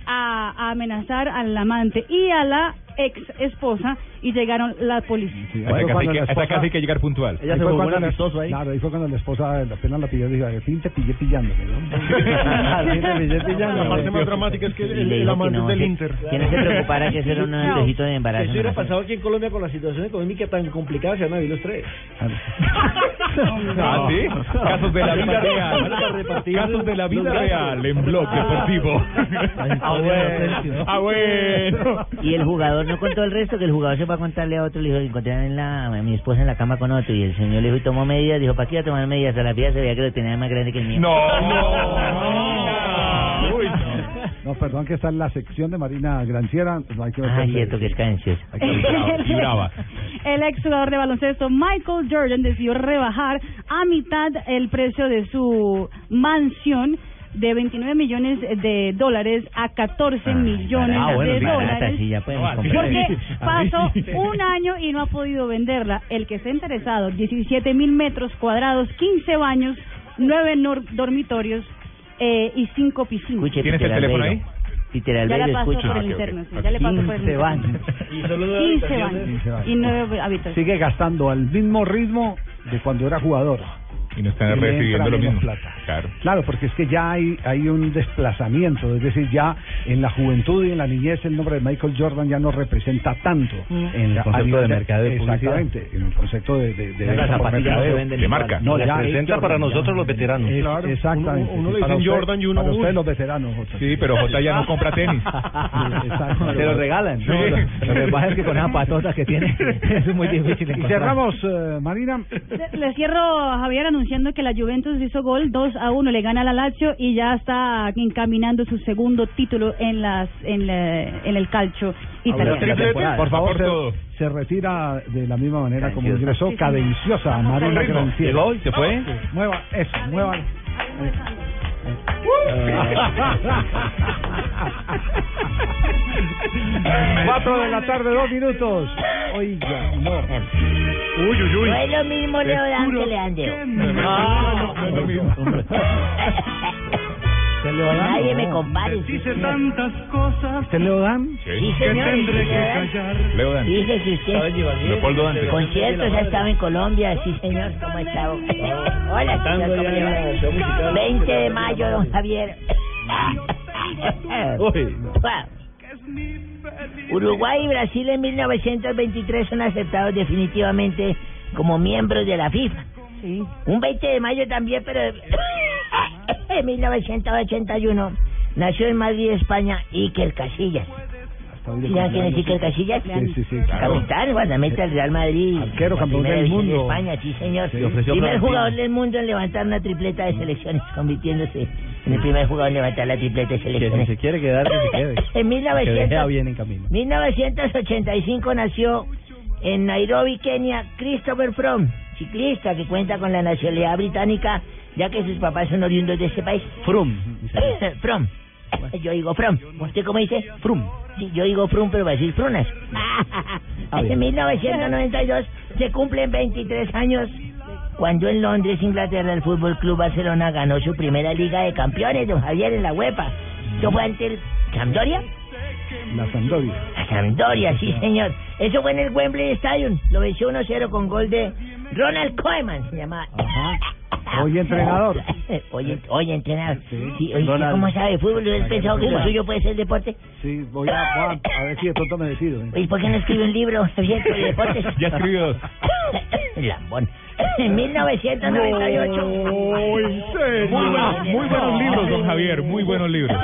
a, a amenazar al amante y a la ex esposa y llegaron la policía. A esa casa hay que- a esa casa hay que llegar puntual. Ahí fue cuando la- Claro, ahí fue cuando la esposa apenas la pilló y dijo, al fin te pillé pillándome, ¿no? <laughs> Al fin te pillé pillándome. La parte más dramática es que el, el amante no, del que- Inter. que no se preocupara que eso era un antojito de embarazo. Eso hubiera pasado aquí en Colombia con la situación económica tan complicada, se van a vivir los tres. <laughs> Ah, sí. Casos de la vida real. Casos de la vida real en Blog Deportivo. Ah, bueno. Ah, bueno. Y el jugador no contó el resto, que el jugador se va a contarle a otro, le dijo, encontré en la, a mi esposa en la cama con otro, y el señor le dijo, y tomó medidas, dijo, ¿para qué iba a tomar medidas? A la vida se veía que lo tenía más grande que el mío. <laughs> Uy, No, perdón, que está en la sección de Marina Granciera. No hay que Ah, cierto que es y <laughs> brava. El ex jugador de baloncesto Michael Jordan decidió rebajar a mitad el precio de su mansión de 29 millones de dólares a 14 millones Ah, bueno, de sí, dólares. sí, ya. Porque pasó un año y no ha podido venderla. El que está interesado, 17 mil metros cuadrados, 15 baños, 9 nor- dormitorios eh, y 5 piscinas. Escuche, ¿Tienes el teléfono Albeiro. Peter Ya la Albeiro, paso escuche. por el Ah, interno, ya le paso por el 15 interno. baños. Y solo nueve 15 habitaciones. baños y 9 habitaciones. Sigue gastando al mismo ritmo de cuando era jugador. Y no están Y recibiendo lo mismo. plata. Claro. Claro, porque es que ya hay, hay un desplazamiento, es decir, ya en la juventud y en la niñez el nombre de Michael Jordan ya no representa tanto. En el A concepto nivel de mercadeo y publicidad. Exactamente, en el concepto de, de, de venden De igual. marca. No, ya para nosotros ya. los veteranos. Es- Claro, exactamente. uno- uno le Para dicen Jordan y uno Para ustedes los veteranos, Jota. Sí, pero J ya no compra tenis. <laughs> Exacto. Se lo regalan. ¿no? Lo, lo que pasa es que con esas patotas que tiene <laughs> es muy difícil Y cerramos, eh, Marina. Le- Le cierro a Javier anunciando que la Juventus hizo gol 2 a 1, le gana a la Lazio y ya está encaminando su segundo título en las en, la- en el calcio italiano. Por favor, todo. se, se retira de la misma manera como ingresó, Sí, cadenciosa, Marina. Granciera. Llegó y se fue. Mueva, eso, mueva. Cuatro de la tarde, dos minutos. Oiga, no. Uy, uy, uy. No es lo mismo Leodán que Leandro. No. <laughs> ¿Usted le va Nadie me compare. señor. tantas cosas ¿Usted le dan? Sí, Sí. señor. tendré que callar. Leo Dan. Fíjese usted. Leopoldo Dante. Conciertos, ha estado en Colombia, sí señor, ¿cómo ha estado? Hola, señor, ¿cómo le va? la show musical. 20 de mayo, don Javier. <laughs> Uruguay y Brasil en 1923 son aceptados definitivamente como miembros de la FIFA. Sí. Un 20 de mayo también, pero <laughs> en 1981 nació en Madrid, España, Iker Casillas. ¿Saben quién es Iker Casillas? Sí, sí, sí, claro. Capitán, guardameta del Real Madrid. Arquero, campeón del de mundo. España, sí, señor. Primer jugador del mundo en levantar una tripleta de selecciones, convirtiéndose en el primer jugador en levantar la tripleta de Que si selecciones. se quiere quedar, que se quede. <laughs> En Que deje 1900 a bien en camino. 1985 nació en Nairobi, Kenia, Christopher Fromm, ciclista que cuenta con la nacionalidad británica, ya que sus papás son oriundos de ese país. Frum. <coughs> Fromm. Yo digo Fromm. ¿Usted cómo dice? Frum. Sí, yo digo Frum, pero va a decir Frunas. en 1992 se cumplen 23 años cuando en Londres, Inglaterra, el Fútbol Club Barcelona ganó su primera Liga de Campeones, don Javier, en la UEFA. ¿Eso fue ante el Sampdoria? La Sampdoria. La Sampdoria, sí, señor. Eso fue en el Wembley Stadium. Lo venció 1-0 con gol de Ronald Koeman, se llama. <laughs> Hoy entrenador. Oye, oye, entrenador. Sí, oye, Donald. ¿cómo sabe de fútbol? ¿Has pensado que lo suyo puede ser deporte? Sí, voy a, a, a ver si de pronto me decido. ¿eh? ¿Y por qué no escribe un libro sobre deportes? <laughs> Ya escribió dos. <laughs> Lambón. En 1998. Muy buenos, muy buenos libros, don Javier, muy buenos libros.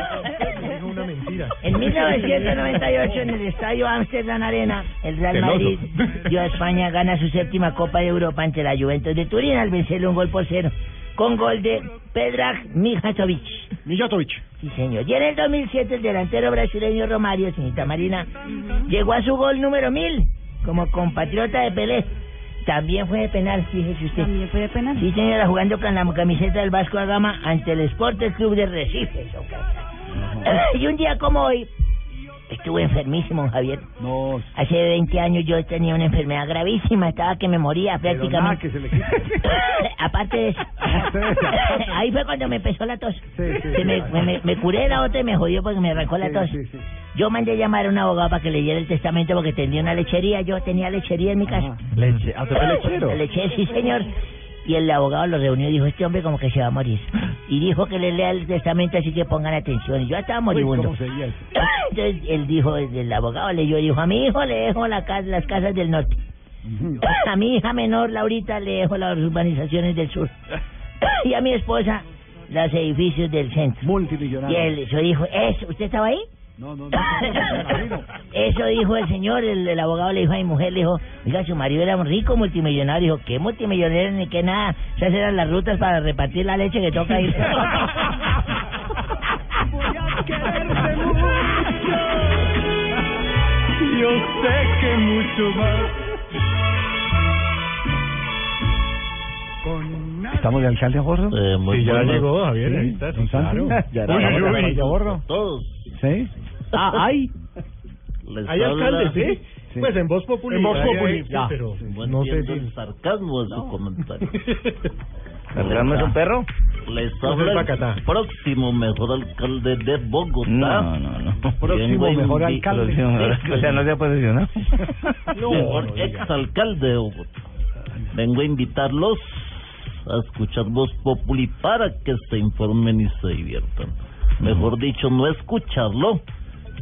En 1998, en el estadio Amsterdam Arena, el Real. Madrid <laughs> dio a España gana su séptima Copa de Europa ante la Juventus de Turín al vencerle un gol por cero, con gol de Pedrag Mijatovic. Mijatovic. Sí, señor. Y en el 2007, el delantero brasileño Romario, señorita Marina, llegó a su gol número 1000 como compatriota de Pelé. También fue de penal, fíjese usted. También fue de penal. Sí, señora, jugando con la camiseta del Vasco da Gama ante el Sport Club de Recife. Soca. <laughs> Y un día como hoy, estuve enfermísimo, Javier. No. Hace 20 años yo tenía una enfermedad gravísima, estaba que me moría Pero nada, prácticamente. que se le quite. <laughs> Aparte de eso. <laughs> Ahí fue cuando me empezó la tos. Sí, me, me- me- me curé la otra y me jodió porque me arrancó la tos. sí. Yo mandé llamar a un abogado para que leyera el testamento porque tenía una lechería. Yo tenía lechería en mi casa. Leche, ¿ah, usted fue lechero? Leche, sí, señor. Y el abogado lo reunió y dijo, este hombre como que se va a morir. Y dijo que le lea el testamento así que pongan atención. Y yo estaba moribundo. <laughs> Entonces él dijo, el abogado leyó y dijo, a mi hijo le dejo la casa, las casas del norte. <laughs> A mi hija menor, Laurita, le dejo las urbanizaciones del sur. <laughs> Y a mi esposa, los edificios del centro. Y Multimillonario. él, eso dijo, eso, ¿usted estaba ahí? No, no, no. <laughs> Eso dijo el señor, el, el abogado le dijo a mi mujer, le dijo, oiga, su marido era un rico multimillonario. Dijo, ¿qué multimillonario ni qué nada? Esas eran las rutas para repartir la leche que toca ir. <laughs> <laughs> Yo sé que mucho más. ¿Estamos de alcalde a bordo? Eh, Sí, ya llegó, Javier. Sí, Ahí está, sí, claro. Ya era uy, uy. de a bordo. Todos. ¿Sí? Ah, hay. Les Hay habla- alcalde, ¿sí? Sí. Pues en Voz Populi. En Voz sí, ya. pero No no sé. el sarcasmo de su comentario. <laughs> ¿Sarcasmo es un perro? Les No habla el próximo mejor alcalde de Bogotá. No, no, no. Próximo mejor alcalde. Próximo mejor alcalde. O sea, no se ha posicionado. mejor exalcalde de Bogotá. Vengo a invitarlos a escuchar Voz Populi para que se informen y se diviertan. Mejor dicho, no escucharlo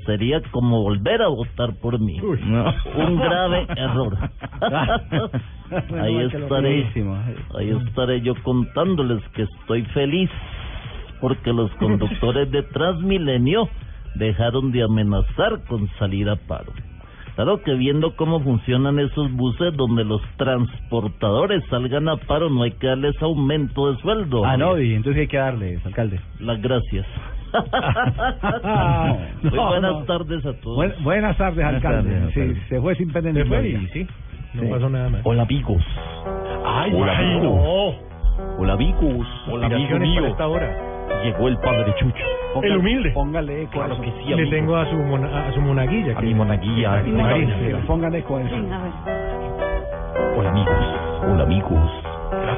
sería como volver a votar por mí. No. <laughs> Un grave error. <laughs> ahí estaré, ahí estaré yo contándoles que estoy feliz porque los conductores de Transmilenio dejaron de amenazar con salir a paro. Claro que viendo cómo funcionan esos buses donde los transportadores salgan a paro no hay que darles aumento de sueldo. Ah, no, y entonces hay que darles, alcalde. Las gracias. <laughs> No, buenas no. tardes a todos. Buen- buenas tardes, Buenas alcalde. tardes, Sí, se fue sin pena ni gloria. sí, no Sí. pasó nada más. Hola, amigos. Ay, Hola, amigos. no. Hola, amigos. Hola, amigo mío. esta hora. Llegó el padre Chucho. El humilde. Póngale eco Claro que sí, Le tengo a su, mona- a su monaguilla. A que- mi monaguilla. a mi Marina. Marina. Póngale eco a eso. Sí, a ver. Hola, amigos. Hola, amigos.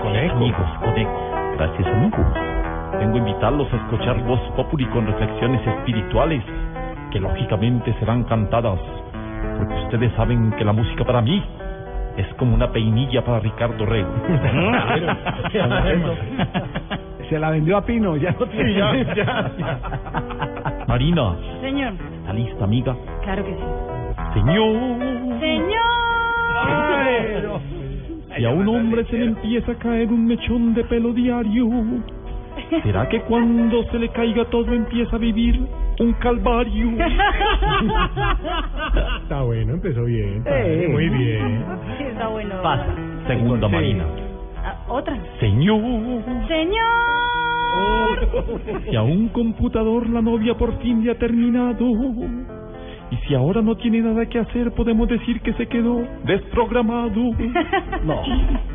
con eco. Amigos, con eco. Gracias, amigos. Vengo a invitarlos a escuchar Voz Populi con reflexiones espirituales que lógicamente serán cantadas. Porque ustedes saben que la música para mí es como una peinilla para Ricardo Rego. <laughs> Se la vendió a Pino, ya no tiene. Sí, ya, ya, Marina, Señor, ¿está lista, amiga? claro que sí. Señor. Señor. Si a un hombre se le empieza a caer un mechón de pelo diario, ¿será que cuando se le caiga todo empieza a vivir un calvario? Está bueno, empezó bien. Eh. padre, Muy bien. Sí, está bueno. Pasa. Segunda, Sí. Marina. Ah, Otra. Señor. Señor. Si a un computador la novia por fin le ha terminado. Y si ahora no tiene nada que hacer, podemos decir que se quedó desprogramado. <laughs> No.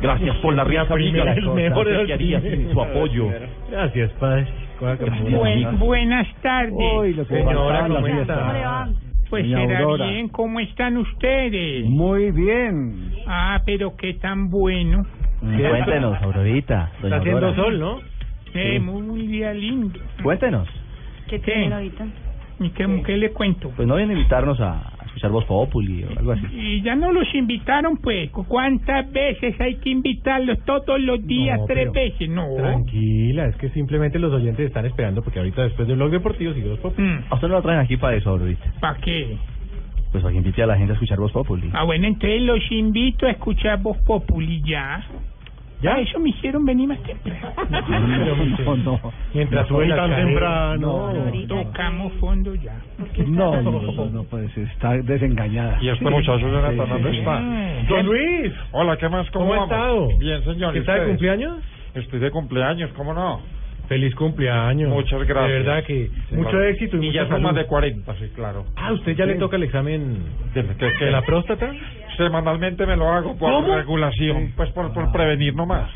Gracias por la risa, amiga. primera El mejor ¿Qué haría sin su apoyo? Gracias, padre. Amiga. buenas tardes. Uy, lo que Señora, ¿cómo fiesta. ¿Cómo le va? pues doña será Aurora. bien. ¿Cómo están ustedes? Muy bien. Ah, pero qué tan bueno. Cuéntenos, Aurorita. Está haciendo sol, ¿no? Eh, muy día lindo. Cuéntenos. ¿Qué ¿Qué? tiene ahorita? ¿Y qué, qué le cuento? Pues no vienen a invitarnos a escuchar Voz Populi o algo así. Y ya no los invitaron, pues. ¿Cu- ¿Cuántas veces hay que invitarlos? Todos los días, No, tres pero- veces. No. Tranquila, es que simplemente los oyentes están esperando porque ahorita después del blog deportivo sigue los pop. Mm. A usted no lo traen aquí para eso, ¿viste? ¿Para qué? Pues para que invite a la gente a escuchar Voz Populi. Ah, bueno, entonces los invito a escuchar Voz Populi ya. ¿Ya? eso me hicieron venir más <laughs> temprano. no, no. Mientras sube tan temprano. Tocamos fondo ya. No, no, no, no, pues está desengañada. Y este muchacho Jonathan, Sí, ¿dónde sí, está? sí. Don Luis. Hola, ¿qué más? ¿Cómo, ¿Cómo ha vamos? estado? Bien, señor. ¿y ¿Está de cumpleaños? Estoy de cumpleaños, ¿cómo no? Feliz cumpleaños. Muchas gracias. De verdad que Sí, mucho claro. éxito y, Y mucha ya son más de 40, sí, claro. Ah, ¿usted ya le toca el examen ¿De, qué- qué? de la próstata? Semanalmente me lo hago por ¿Cómo? regulación, pues por, por prevenir nomás.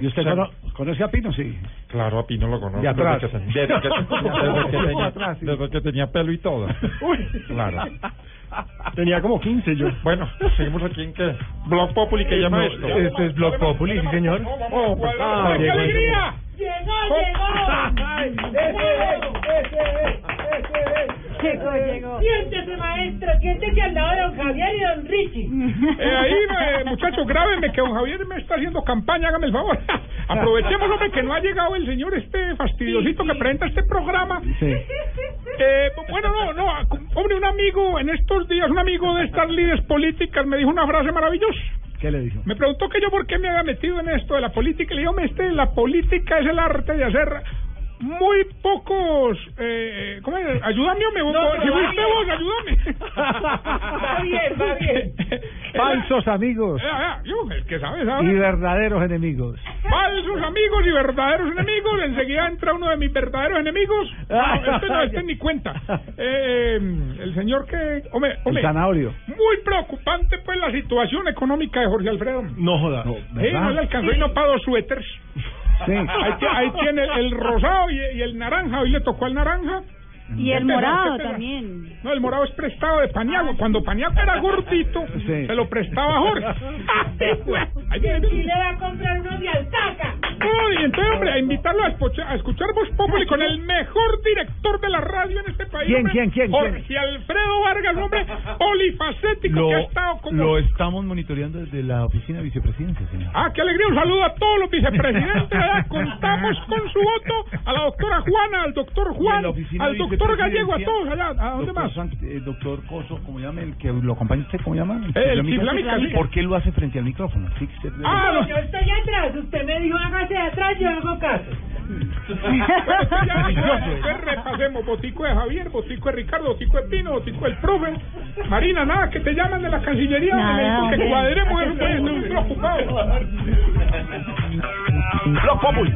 ¿Y usted cono- conoce a Pino? Sí. Claro, a Pino lo conozco. De atrás. Desde que, ten- desde que- desde que tenía, atrás, sí. desde que tenía pelo y todo. Claro. Tenía como 15 yo. Bueno, seguimos aquí en qué? Blog Populi, ¿qué llama esto? Este es Blog Populi, sí, señor. Oh, pues, Ah, ¡Qué llegó. alegría! Llegó, llegó. Siéntese, maestro, siéntese al lado de don Javier y don Richie. Eh, ahí, eh, muchachos, grábenme que don Javier me está haciendo campaña, hágame el favor. <laughs> Aprovechemos, hombre, que no ha llegado el señor este fastidiosito que presenta este programa. Sí. Eh, bueno, no, no, hombre, un amigo en estos días, un amigo de estas líderes políticas me dijo una frase maravillosa. ¿Qué le dijo? Me preguntó que yo por qué me había metido en esto de la política y le digo, "Hombre, este, la política es el arte de hacer muy pocos... Eh, ¿Cómo es? Ayúdame, hombre, vos, No, si fuiste vos, ayúdame. Va bien, va bien. <laughs> Falsos amigos Eh, ah, yo, el que sabe, sabe. y verdaderos enemigos. Falsos amigos y verdaderos enemigos. Enseguida entra uno de mis verdaderos enemigos. No, este no, este ni cuenta. Eh, el señor que... Hombre, El hombre, zanahorio. muy preocupante pues la situación económica de Jorge Alfredo. No joda. Sí, ¿verdad? no le alcanzó y no pagó suéteres. Sí. Ahí, ti- ahí tiene el, el rosado y, y el naranja. Hoy le tocó al naranja. Y el morado también. No, el morado es prestado de Paniagua. Cuando Paniagua era gordito, Sí. se lo prestaba a Jorge. <laughs> <laughs> Ahí viene. Y le va a comprar uno de alpaca. No, y entonces, hombre, a invitarlo a, escuchar- a escuchar Voz Populi con el mejor director de la radio en este país. ¿Quién, hombre. quién, quién, quién? Jorge Alfredo Vargas, hombre, <laughs> polifacético que ha estado como... lo estamos monitoreando desde la oficina de vicepresidencia, señor. Ah, qué alegría. Un saludo a todos los vicepresidentes. Contamos con su voto a la doctora Juana, al doctor Juan, al doctor Gallego, a todos allá. ¿A dónde doctor más? Sant- eh, doctor Coso, ¿cómo llama? El que lo acompaña usted, ¿cómo llama? el sí. ¿Por qué lo hace frente al micrófono? Sí, usted- Ah, no. Yo estoy atrás. Usted me dijo hágase atrás, yo hago caso. Bueno, pues ya, ya, después repasemos. Botico de Javier, botico de Ricardo, botico de Pino, botico del profe. Marina, nada, que te llaman de la Cancillería. Nada, me dijo que cuadremos eso, pues, estoy preocupado. Blog Populi.